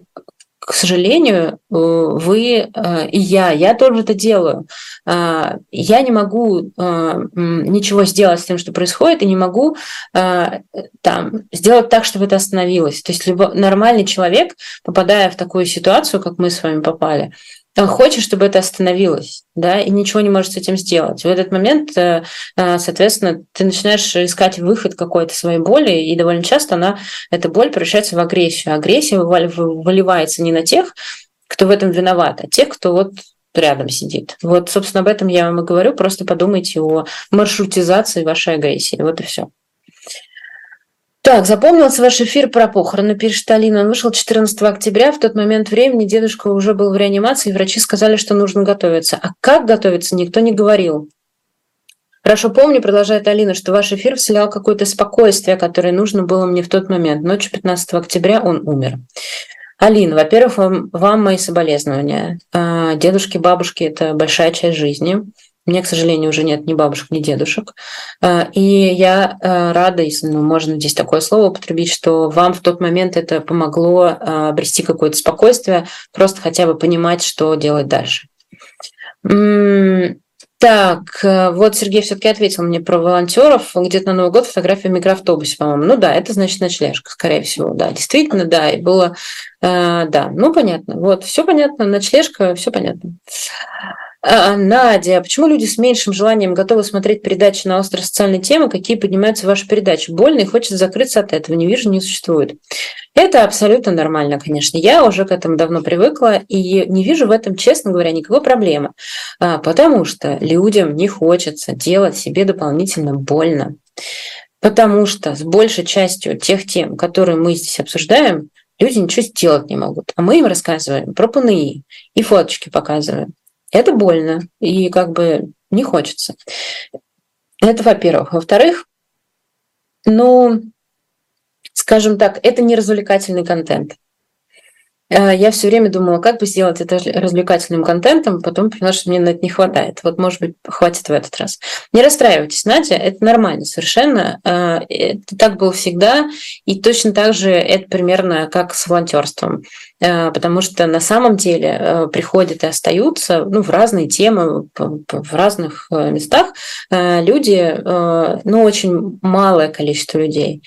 к сожалению, э, вы э, и я, я тоже это делаю. Э, я не могу ничего сделать с тем, что происходит, и не могу там, сделать так, чтобы это остановилось. То есть любой нормальный человек, попадая в такую ситуацию, как мы с вами попали, хочет, чтобы это остановилось, да, и ничего не может с этим сделать. В этот момент, э, э, соответственно, ты начинаешь искать выход какой-то своей боли, и довольно часто она, эта боль превращается в агрессию. Агрессия выливается не на тех, кто в этом виноват, а тех, кто вот рядом сидит. Вот, собственно, об этом я вам и говорю. Просто подумайте о маршрутизации вашей агрессии. Вот и все. Так, запомнился ваш эфир про похороны, пишет Алина. Он вышел 14 октября. В тот момент времени дедушка уже был в реанимации, и врачи сказали, что нужно готовиться. А как готовиться, никто не говорил. Хорошо помню, продолжает Алина, что ваш эфир вселял какое-то спокойствие, которое нужно было мне в тот момент. Ночью 15 октября он умер. Алина, во-первых, вам, вам мои соболезнования. А, дедушки, бабушки – это большая часть жизни. У меня, к сожалению, уже нет ни бабушек, ни дедушек. А, и я а, рада, если ну, можно здесь такое слово употребить, что вам в тот момент это помогло а, обрести какое-то спокойствие, просто хотя бы понимать, что делать дальше. Так, вот Сергей все-таки ответил мне про волонтеров. Где-то на Новый год фотография в микроавтобусе, по-моему. Ну да, это значит ночлежка, скорее всего, да. Действительно, да, и было, э, да, ну понятно. Вот, все понятно, ночлежка, все понятно. А, Надя, а почему люди с меньшим желанием готовы смотреть передачи на остросоциальные темы, какие поднимаются в вашу передачу? Больно и хочется закрыться от этого. Не вижу, не существует. Это абсолютно нормально, конечно. Я уже к этому давно привыкла и не вижу в этом, честно говоря, никакой проблемы. А, потому что людям не хочется делать себе дополнительно больно. Потому что с большей частью тех тем, которые мы здесь обсуждаем, люди ничего сделать не могут. А мы им рассказываем про ПНИ и фоточки показываем. Это больно и как бы не хочется. Это во-первых. Во-вторых, ну, скажем так, это не развлекательный контент. Э, я все время думала, как бы сделать это развлекательным контентом, потом поняла, что мне на это не хватает. Вот, может быть, хватит в этот раз. Не расстраивайтесь, Надя, это нормально совершенно. Э, это так было всегда, и точно так же это примерно как с волонтерством. Э, потому что на самом деле приходят и остаются ну, в разные темы, в разных местах люди, ну, очень малое количество людей.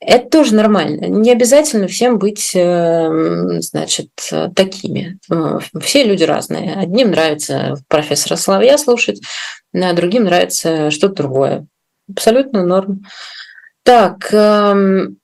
Это тоже нормально. Не обязательно всем быть, э, значит, такими. Э, все люди разные. Одним нравится профессора Соловья слушать, а другим нравится что-то другое. Абсолютно норм. Так, эм,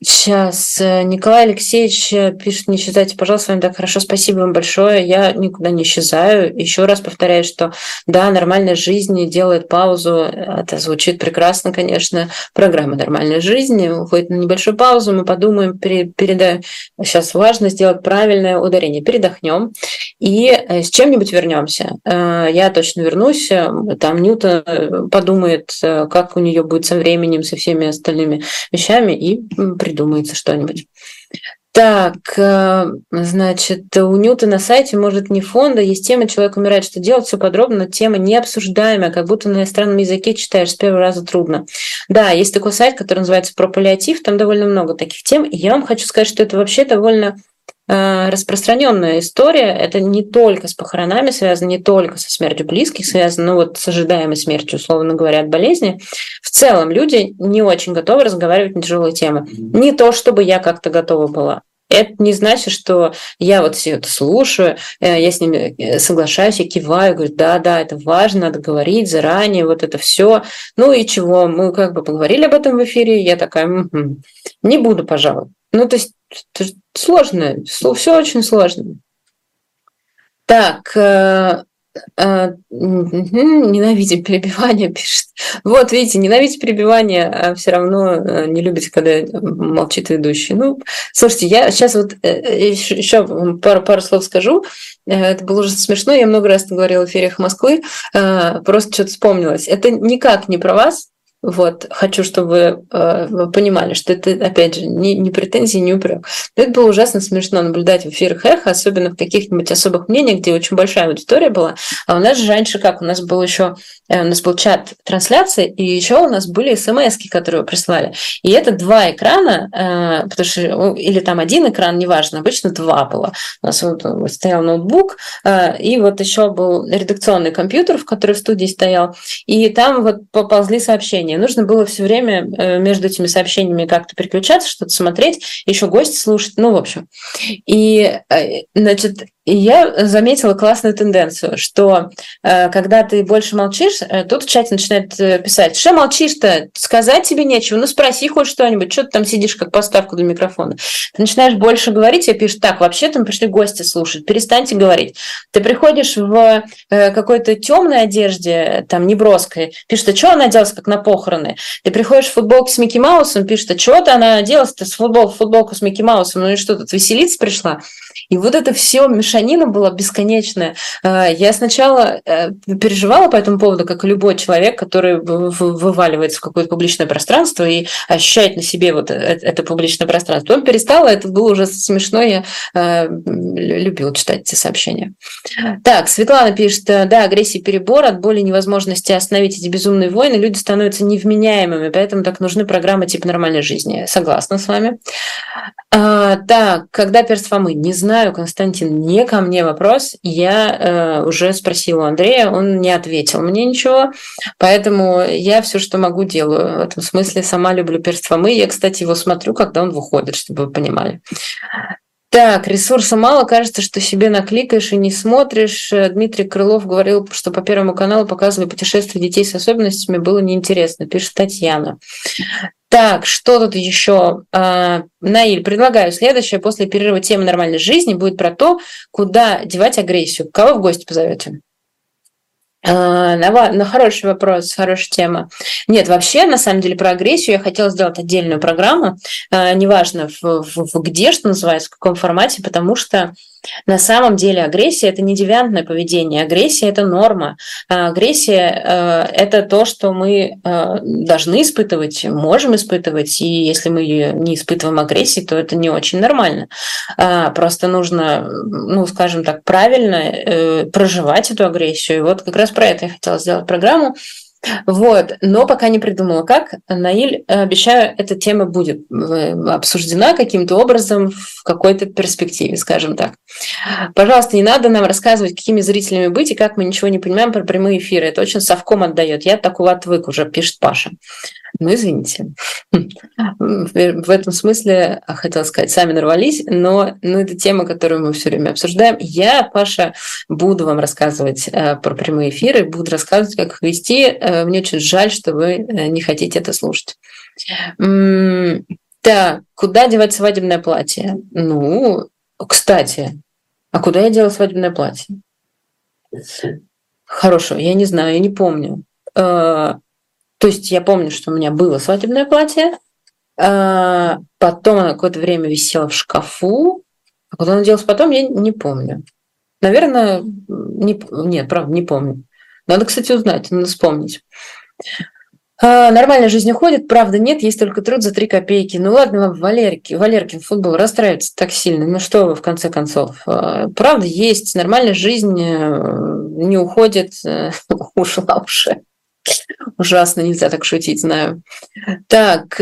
Сейчас э, Николай Алексеевич э, пишет, не исчезайте, пожалуйста, с вами так хорошо, спасибо вам большое, я никуда не исчезаю. Еще раз повторяю, что да, нормальная жизнь делает паузу, это звучит прекрасно, конечно, программа «Нормальная жизнь» уходит на небольшую паузу, мы подумаем, передаем, сейчас важно сделать правильное ударение, передохнем и э, с чем-нибудь вернемся. Я точно вернусь, там Ньюта подумает, как у нее будет со временем, со всеми остальными вещами и придумается что-нибудь. Так, э, значит, у Ньюта на сайте, может, не фонда, есть тема «Человек умирает, что делать?» Все подробно, но тема необсуждаемая, как будто на иностранном языке читаешь с первого раза трудно. Да, есть такой сайт, который называется «Про паллиатив», там довольно много таких тем, и я вам хочу сказать, что это вообще довольно распространенная история. Это не только с похоронами связано, не только со смертью близких связано, но вот с ожидаемой смертью, условно говоря, от болезни. В целом люди не очень готовы разговаривать на тяжелые темы. Не то, чтобы я как-то готова была. Это не значит, что я вот все это слушаю, э, я с ними э, соглашаюсь, я киваю, говорю, да, да, это важно, надо говорить заранее, вот это все. Ну и чего, мы как бы поговорили об этом в эфире, я такая, м-м, не буду, пожалуй. Ну, то есть сложно, все очень сложно. Так, э, э, ненавидим перебивание, пишет. Вот, видите, ненавидите перебивание, а все равно э, не любите, когда молчит ведущий. Ну, слушайте, я сейчас вот еще пару, пару слов скажу. Это было уже смешно, я много раз говорила в эфирах Москвы, просто что-то вспомнилось. Это никак не про вас, вот, хочу, чтобы э, вы понимали, что это, опять же, не, не претензии, не упрек. Это было ужасно смешно наблюдать в эфирах эхо, особенно в каких-нибудь особых мнениях, где очень большая аудитория была. А у нас же раньше как? У нас был еще э, у нас был чат трансляции, и еще у нас были смс, которые прислали. И это два экрана, э, потому что, ну, или там один экран, неважно, обычно два было. У нас вот стоял ноутбук, э, и вот еще был редакционный компьютер, в который в студии стоял, и там вот поползли сообщения сообщения. Нужно было все время э, между этими сообщениями как-то переключаться, что-то смотреть, еще гости слушать, ну, в общем. И, э, значит, и я заметила классную тенденцию, что э, когда ты больше молчишь, э, тут в чате начинает э, писать, что молчишь-то, сказать тебе нечего, ну спроси хоть что-нибудь, что ты там сидишь как поставку до микрофона. Ты начинаешь больше говорить, и пишешь, так, вообще там пришли гости слушать, перестаньте говорить. Ты приходишь в какой-то темной одежде, там, неброской, пишет, а что она делала, как на похороны? Ты приходишь в футболке с Микки Маусом, пишет, а что-то она делала-то с футбол, футболку с Микки Маусом, ну и что тут, веселиться пришла? И вот это все мешанина была бесконечная. А, я сначала э, переживала по этому поводу, как любой человек, который вываливается в какое-то публичное пространство и ощущает на себе вот э, это публичное пространство. Он перестал, это было уже смешно, я э, любила читать эти сообщения. Так, Светлана пишет, да, агрессия перебор, от боли невозможности остановить эти безумные войны, люди становятся невменяемыми, поэтому так нужны программы типа нормальной жизни. Согласна с вами. А, так, когда перст Фомы? Не знаю, Константин, не ко мне вопрос. Я э, уже спросила Андрея, он не ответил мне ничего, поэтому я все, что могу, делаю. В этом смысле сама люблю перст Фомы. Я, кстати, его смотрю, когда он выходит, чтобы вы понимали. Так, ресурса мало, кажется, что себе накликаешь и не смотришь. Дмитрий Крылов говорил, что по Первому каналу показывали путешествия детей с особенностями, было неинтересно, пишет Татьяна. Так, что тут еще? А, Наиль, предлагаю следующее. После перерыва темы нормальной жизни будет про то, куда девать агрессию. Кого в гости позовете? На хороший вопрос, хорошая тема. Нет, вообще, на самом деле, про агрессию я хотела сделать отдельную программу, а, неважно в, в, в где, что называется, в каком формате, потому что на самом деле агрессия – это не девиантное поведение, агрессия – это норма. А агрессия э, – это то, что мы э, должны испытывать, можем испытывать, и если мы не испытываем агрессии, то это не очень нормально. А, просто нужно, ну, скажем так, правильно э, проживать эту агрессию. И вот как раз про это я хотела сделать программу. Вот, но пока не придумала, как. Наиль, обещаю, эта тема будет э, обсуждена каким-то образом в какой-то перспективе, скажем так. Пожалуйста, не надо нам рассказывать, какими зрителями быть и как мы ничего не понимаем про прямые эфиры. Это очень совком отдает. Я такого отвык уже, пишет Паша. Ну, извините. В этом смысле, а, хотела сказать, сами нарвались, но ну, это тема, которую мы все время обсуждаем. Я, Паша, буду вам рассказывать э, про прямые эфиры, буду рассказывать, как их вести. Э, мне очень жаль, что вы э, не хотите это слушать. Так, куда девать свадебное платье? Ну, кстати, а куда я делала свадебное платье? Хорошо, я не знаю, я не помню. То есть я помню, что у меня было свадебное платье, потом оно какое-то время висело в шкафу, а куда оно делось потом, я не помню. Наверное, не, нет, правда, не помню. Надо, кстати, узнать, надо вспомнить. А, нормальная жизнь уходит, правда нет, есть только труд за три копейки. Ну ладно, Валерки, Валеркин футбол расстраивается так сильно. Ну что вы, в конце концов. А, правда есть, нормальная жизнь э, не уходит, э, ушла уже. Ужасно, нельзя так шутить, знаю. Так,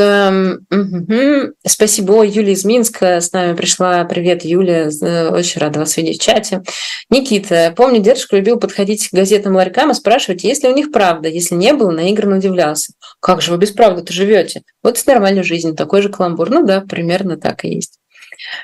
угу. спасибо. Ой, Юлия из Минска с нами пришла. Привет, Юлия. Очень рада вас видеть в чате. Никита, помню, дедушка любил подходить к газетным ларькам и спрашивать, есть ли у них правда. Если не было, наигранно удивлялся. Как же вы без правды-то живете? Вот с нормальной жизнью, такой же каламбур. Ну да, примерно так и есть.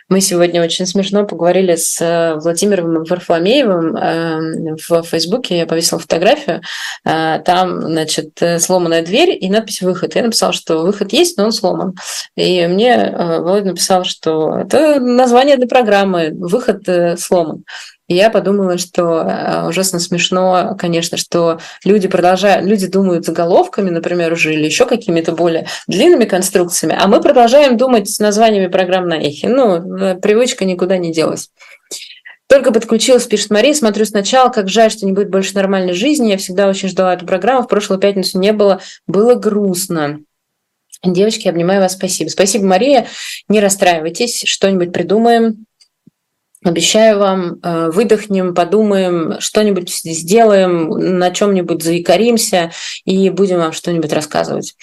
Мы сегодня очень смешно поговорили с э, Владимиром Варфоломеевым эм, в Фейсбуке. Я повесила фотографию. Э, там, значит, сломанная дверь и надпись «Выход». Я написала, что выход есть, но он сломан. И мне э, Володя написал, что это название для программы «Выход сломан». И я подумала, что ужасно смешно, конечно, что люди продолжают, люди думают заголовками, например, уже или еще какими-то более длинными конструкциями, а мы продолжаем думать с названиями программ на эхе. Ну, привычка никуда не делась. Только подключилась, пишет Мария, смотрю сначала, как жаль, что не будет больше нормальной жизни. Я всегда очень ждала эту программу. В прошлую пятницу не было. Было грустно. Девочки, обнимаю вас, спасибо. Спасибо, Мария. Не расстраивайтесь, что-нибудь придумаем. Обещаю вам, э, выдохнем, подумаем, что-нибудь сделаем, на чем-нибудь заикаримся и будем вам что-нибудь рассказывать.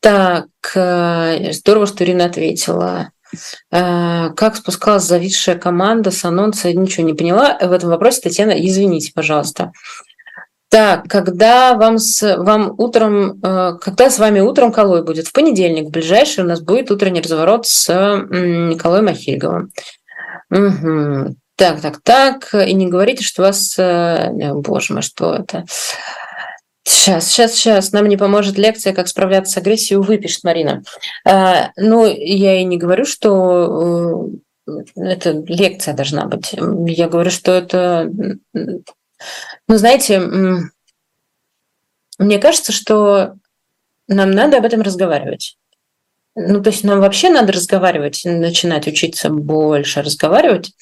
Так, э, здорово, что Ирина ответила. Э, как спускалась зависшая команда с анонса, я ничего не поняла. В этом вопросе, Татьяна, извините, пожалуйста. Так, когда вам, с, вам утром, э, когда с вами утром Колой будет? В понедельник, в ближайший у нас будет утренний разворот с Николаем Махильговым. Угу. Так, так, так. И не говорите, что вас... Э, боже мой, что это? Сейчас, сейчас, сейчас. Нам не поможет лекция, как справляться с агрессией, увы, пишет Марина. А, ну, я и не говорю, что э, это лекция должна быть. Я говорю, что это... Ну, знаете, мне кажется, что нам надо об этом разговаривать. Ну, то есть нам вообще надо разговаривать, начинать учиться больше разговаривать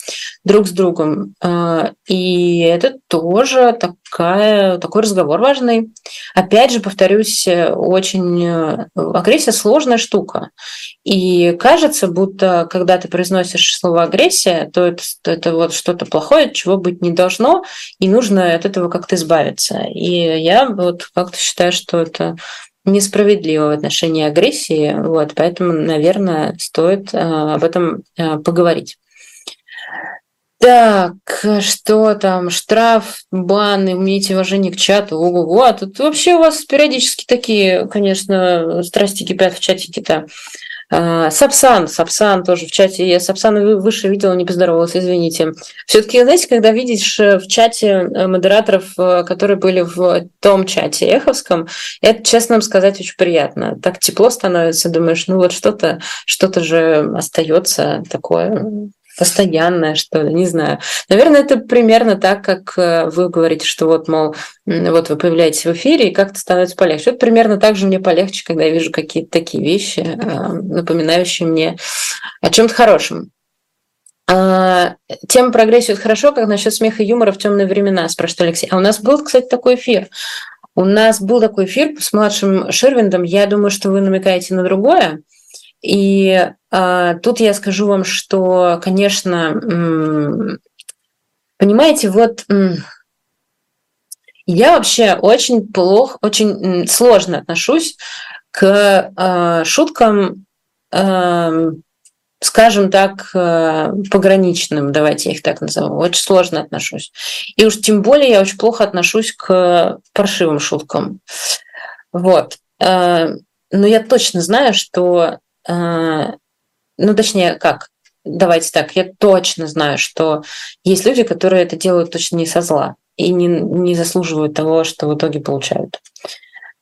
друг с другом. А, и это тоже такая, такой разговор важный. Опять же, повторюсь, очень э, агрессия сложная штука. И кажется, будто когда ты произносишь слово агрессия, то это, то это вот что-то плохое, чего быть не должно, и нужно от этого как-то избавиться. И я вот как-то считаю, что это несправедливо в отношении агрессии, вот, поэтому, наверное, стоит э, об этом э, поговорить. Так, что там? Штраф, бан, имейте уважение к чату. Ого-го. А тут вообще у вас периодически такие, конечно, страсти кипят в чатике-то. А, Сапсан, Сапсан тоже в чате. Я Сапсана выше видела, не поздоровалась, извините. Все-таки, знаете, когда видишь э, в чате э, модераторов, э, которые были в том чате эховском, это, честно вам сказать, очень приятно. Так тепло становится, думаешь, ну вот что-то что-то же остается такое постоянное, что ли, не знаю. Наверное, это примерно так, как э, вы говорите, что вот, мол, вот вы появляетесь в эфире, и как-то становится полегче. Это примерно так же мне полегче, когда я вижу какие-то такие вещи, э, напоминающие мне о чем-то хорошем. А, тема прогрессии хорошо, как насчет смеха и юмора в темные времена, спрашивает Алексей. А у нас был, кстати, такой эфир. У нас был такой эфир с младшим Шервиндом. Я думаю, что вы намекаете на другое. И а, тут я скажу вам, что, конечно, понимаете, вот я вообще очень плохо, очень сложно отношусь к а, шуткам, а, скажем так, а, пограничным, давайте я их так назову. Очень сложно отношусь. И уж тем более я очень плохо отношусь к паршивым шуткам. Вот. А, но я точно знаю, что ну, точнее, как? Давайте так, я точно знаю, что есть люди, которые это делают точно не со зла и не, не заслуживают того, что в итоге получают.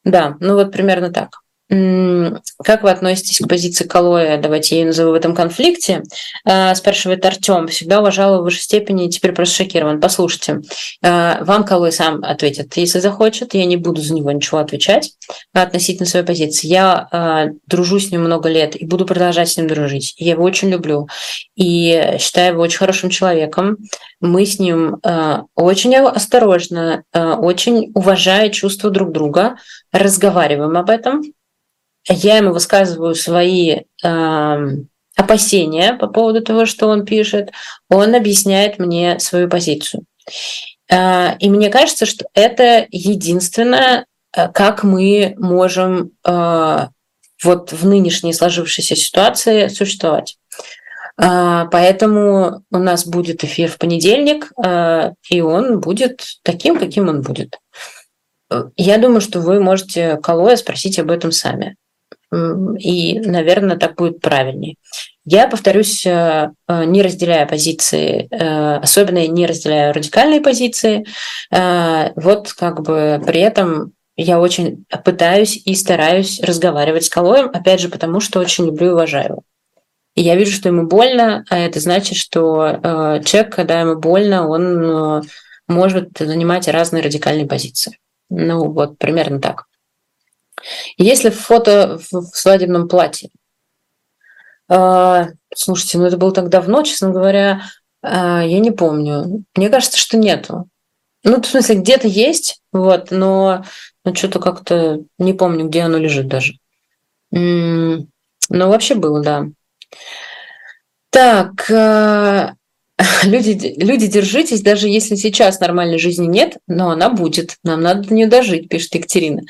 Да, ну вот примерно так. Как вы относитесь к позиции Калоя? Давайте я ее назову в этом конфликте. А, спрашивает Артем. Всегда уважала в высшей степени, теперь просто шокирован. Послушайте, а, вам Калой сам ответит, если захочет. Я не буду за него ничего отвечать относительно своей позиции. Я а, дружу с ним много лет и буду продолжать с ним дружить. Я его очень люблю и считаю его очень хорошим человеком. Мы с ним очень осторожно, очень уважая чувства друг друга, разговариваем об этом я ему высказываю свои э, опасения по поводу того, что он пишет, он объясняет мне свою позицию. Э, и мне кажется, что это единственное, э, как мы можем э, вот в нынешней сложившейся ситуации существовать. Поэтому у нас будет эфир в понедельник, и он будет таким, каким он будет. Я думаю, что вы можете Калоя спросить об этом сами. И, наверное, так будет правильнее. Я, повторюсь, э, э, не разделяю позиции, э, особенно не разделяю радикальные позиции. Вот как бы при этом я очень пытаюсь и стараюсь разговаривать с Калоем, опять же, потому что очень люблю и уважаю и я вижу, что ему больно, а это значит, что человек, когда ему больно, он может занимать разные радикальные позиции. Ну вот, примерно так. Если фото в свадебном платье, э, слушайте, ну это было так давно, честно говоря, э, я не помню. Мне кажется, что нету. Ну, в смысле, где-то есть, вот, но, но что-то как-то не помню, где оно лежит даже. Но вообще было, да. Так, э, люди, люди, держитесь, даже если сейчас нормальной жизни нет, но она будет. Нам надо до нее дожить, пишет Екатерина.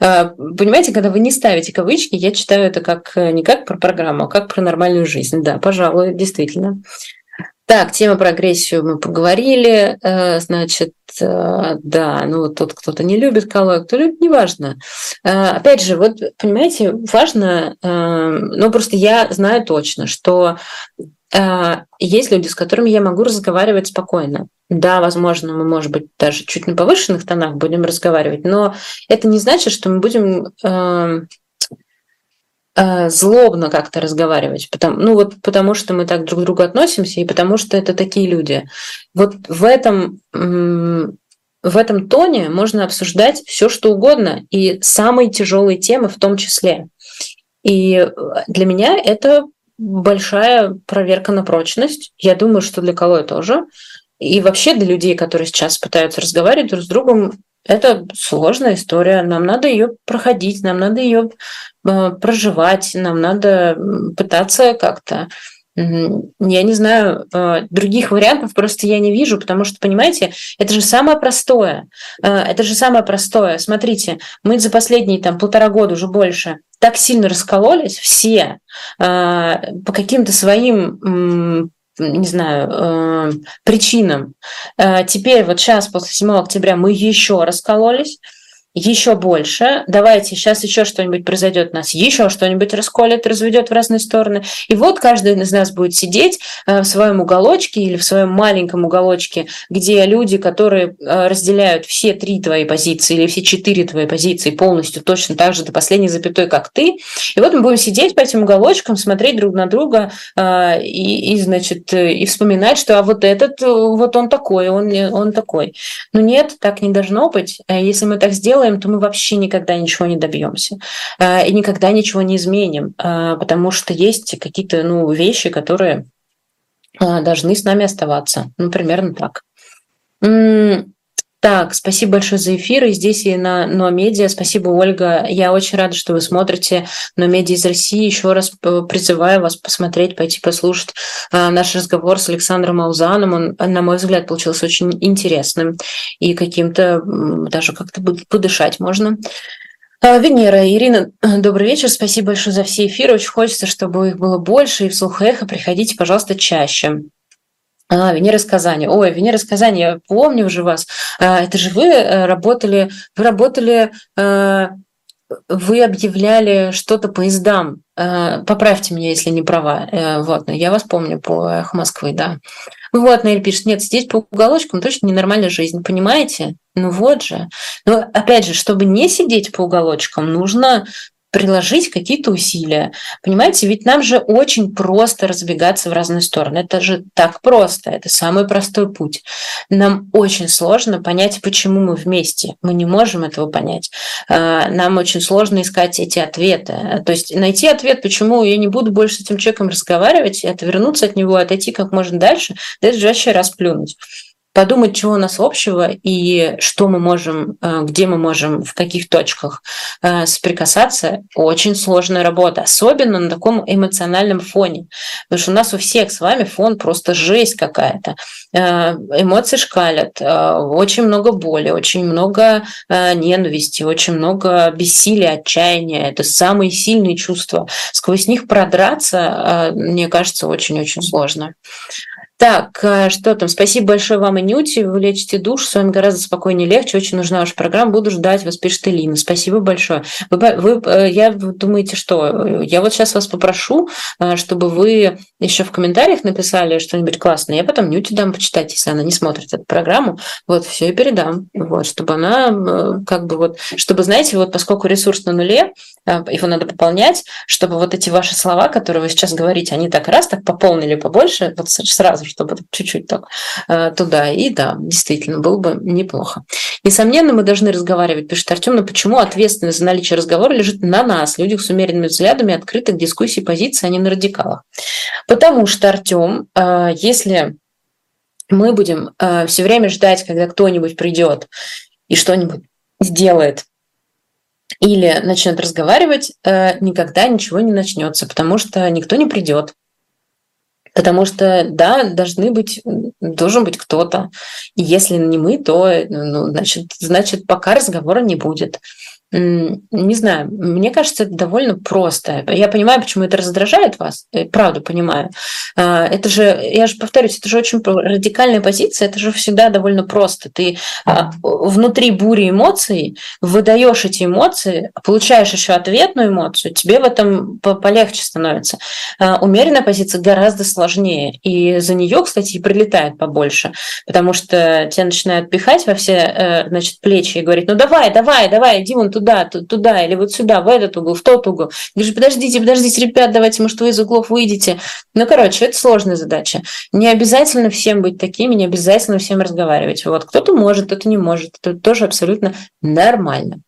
Э, понимаете, когда вы не ставите кавычки, я читаю это как э, не как про программу, а как про нормальную жизнь. Да, пожалуй, действительно. Так, тема про агрессию мы поговорили. Значит, да, ну вот тот, кто-то не любит калой, кто любит, неважно. Опять же, вот, понимаете, важно, ну просто я знаю точно, что а, есть люди, с которыми я могу разговаривать спокойно. Да, возможно, мы, может быть, даже чуть на повышенных тонах будем разговаривать, но это не значит, что мы будем э, э, злобно как-то разговаривать, потому, ну вот потому что мы так друг к другу относимся и потому что это такие люди. Вот в этом в этом тоне можно обсуждать все, что угодно, и самые тяжелые темы в том числе. И для меня это большая проверка на прочность. Я думаю, что для Калоя тоже. И вообще для людей, которые сейчас пытаются разговаривать друг с другом, это сложная история. Нам надо ее проходить, нам надо ее э, проживать, нам надо пытаться как-то я не знаю, э, других вариантов просто я не вижу, потому что, понимаете, это же самое простое. Э, это же самое простое. Смотрите, мы за последние там полтора года уже больше так сильно раскололись все э, по каким-то своим не знаю, причинам. Теперь вот сейчас, после 7 октября, мы еще раскололись еще больше, давайте сейчас еще что-нибудь произойдет, нас еще что-нибудь расколет, разведет в разные стороны. И вот каждый из нас будет сидеть э, в своем уголочке или в своем маленьком уголочке, где люди, которые э, разделяют все три твои позиции или все четыре твои позиции полностью точно так же до последней запятой, как ты. И вот мы будем сидеть по этим уголочкам, смотреть друг на друга э, и, и значит, и вспоминать, что а вот этот, вот он такой, он, он такой. Но нет, так не должно быть. Если мы так сделаем, делаем, то мы вообще никогда ничего не добьемся э, и никогда ничего не изменим, э, потому что есть какие-то ну, вещи, которые э, должны с нами оставаться. Ну, примерно так. Так, спасибо большое за эфир. И здесь и на Ноомедиа. Спасибо, Ольга. Я очень рада, что вы смотрите Ноомедиа из России. Еще раз призываю вас посмотреть, пойти послушать а, наш разговор с Александром Аузаном. Он, на мой взгляд, получился очень интересным и каким-то даже как-то подышать можно. А, Венера, Ирина, добрый вечер. Спасибо большое за все эфиры. Очень хочется, чтобы их было больше. И в слух эхо приходите, пожалуйста, чаще. А, Венера из Казани. Ой, Венера из Казани, я помню уже вас. А, это же вы э, работали, вы работали, э, вы объявляли что-то поездам. Э, поправьте меня, если не права. Вот, я вас помню по «Эхо Москвы», да. Вот, Наиль пишет, нет, здесь по уголочкам точно ненормальная жизнь, понимаете? Ну вот же. Но опять же, чтобы не сидеть по уголочкам, нужно приложить какие-то усилия. Понимаете, ведь нам же очень просто разбегаться в разные стороны. Это же так просто, это самый простой путь. Нам очень сложно понять, почему мы вместе. Мы не можем этого понять. А, нам очень сложно искать эти ответы. То есть найти ответ, почему я не буду больше с этим человеком разговаривать, это вернуться от него, отойти как можно дальше, да это же вообще расплюнуть подумать, чего у нас общего и что мы можем, э, где мы можем, в каких точках э, соприкасаться, очень сложная работа, особенно на таком эмоциональном фоне. Потому что у нас у всех с вами фон просто жесть какая-то. Э, эмоции шкалят, очень много боли, очень много ненависти, очень много бессилия, отчаяния. Это самые сильные чувства. Сквозь них продраться, мне кажется, очень-очень сложно. Так, э, что там? Спасибо большое вам, Анюте. Вы лечите душ, с вами гораздо спокойнее, легче. Очень нужна ваша программа. Буду ждать вас, пишет Элина. Спасибо большое. Вы, вы, э, я думаете, что? Я вот сейчас вас попрошу, э, чтобы вы еще в комментариях написали что-нибудь классное. Я потом Нюте дам почитать, если она не смотрит эту программу. Вот, все и передам. Вот, чтобы она как бы вот, чтобы, знаете, вот поскольку ресурс на нуле, его надо пополнять, чтобы вот эти ваши слова, которые вы сейчас говорите, они так раз так пополнили побольше, вот сразу, чтобы чуть-чуть так э, туда. И да, действительно, было бы неплохо. Несомненно, мы должны разговаривать, пишет Артем, но почему ответственность за наличие разговора лежит на нас, людях с умеренными взглядами, открытых дискуссий, позиций, а не на радикалах? Потому что, Артем, э, если мы будем э, все время ждать, когда кто-нибудь придет и что-нибудь сделает, или начнет разговаривать, никогда ничего не начнется, потому что никто не придет. Потому что, да, должны быть, должен быть кто-то. И если не мы, то, ну, значит, значит, пока разговора не будет не знаю, мне кажется, это довольно просто. Я понимаю, почему это раздражает вас, правда понимаю. А, это же, я же повторюсь, это же очень радикальная позиция, это же всегда довольно просто. Ты а, внутри бури эмоций выдаешь эти эмоции, получаешь еще ответную эмоцию, тебе в этом полегче становится. А, умеренная позиция гораздо сложнее, и за нее, кстати, и прилетает побольше, потому что тебя начинают пихать во все э, значит, плечи и говорить, ну давай, давай, давай, иди вон туда, туда, туда, или вот сюда, в этот угол, в тот угол. Говоришь, подождите, подождите, ребят, давайте, может, вы из углов выйдете. Ну, короче, это сложная задача. Не обязательно всем быть такими, не обязательно всем разговаривать. Вот кто-то может, кто-то не может. Это тоже абсолютно нормально.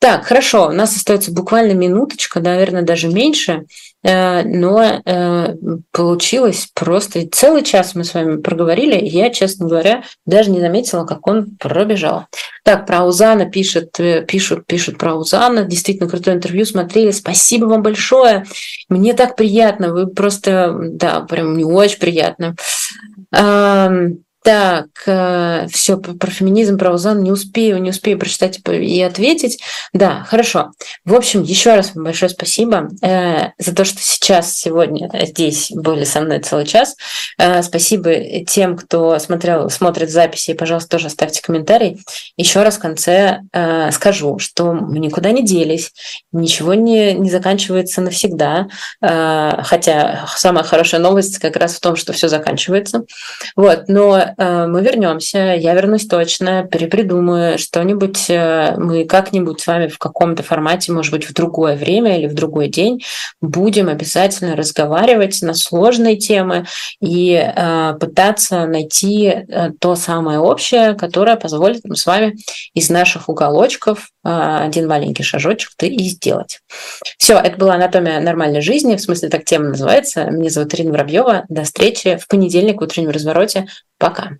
Так, хорошо, у нас остается буквально минуточка, наверное, даже меньше. Э, но э, получилось просто целый час мы с вами проговорили, и я, честно говоря, даже не заметила, как он пробежал. Так, про Узана пишет, э, пишут, пишут про Узана. Действительно крутое интервью смотрели. Спасибо вам большое. Мне так приятно. Вы просто, да, прям не очень приятно. Так, э, все про феминизм, про УЗАН не успею, не успею прочитать и ответить. Да, хорошо. В общем, еще раз вам большое спасибо э, за то, что сейчас, сегодня здесь были со мной целый час. Э, спасибо тем, кто смотрел, смотрит записи, пожалуйста, тоже оставьте комментарий. Еще раз в конце э, скажу, что мы никуда не делись, ничего не, не заканчивается навсегда, э, хотя самая хорошая новость как раз в том, что все заканчивается. Вот, но Э, мы вернемся, я вернусь точно, перепридумаю что-нибудь, э, мы как-нибудь с вами в каком-то формате, может быть, в другое время или в другой день будем обязательно разговаривать на сложные темы и э, пытаться найти то самое общее, которое позволит нам с вами из наших уголочков один маленький шажочек ты и сделать. Все, это была анатомия нормальной жизни, в смысле так тема называется. Меня зовут Ирина Воробьева. До встречи в понедельник в утреннем развороте. Пока.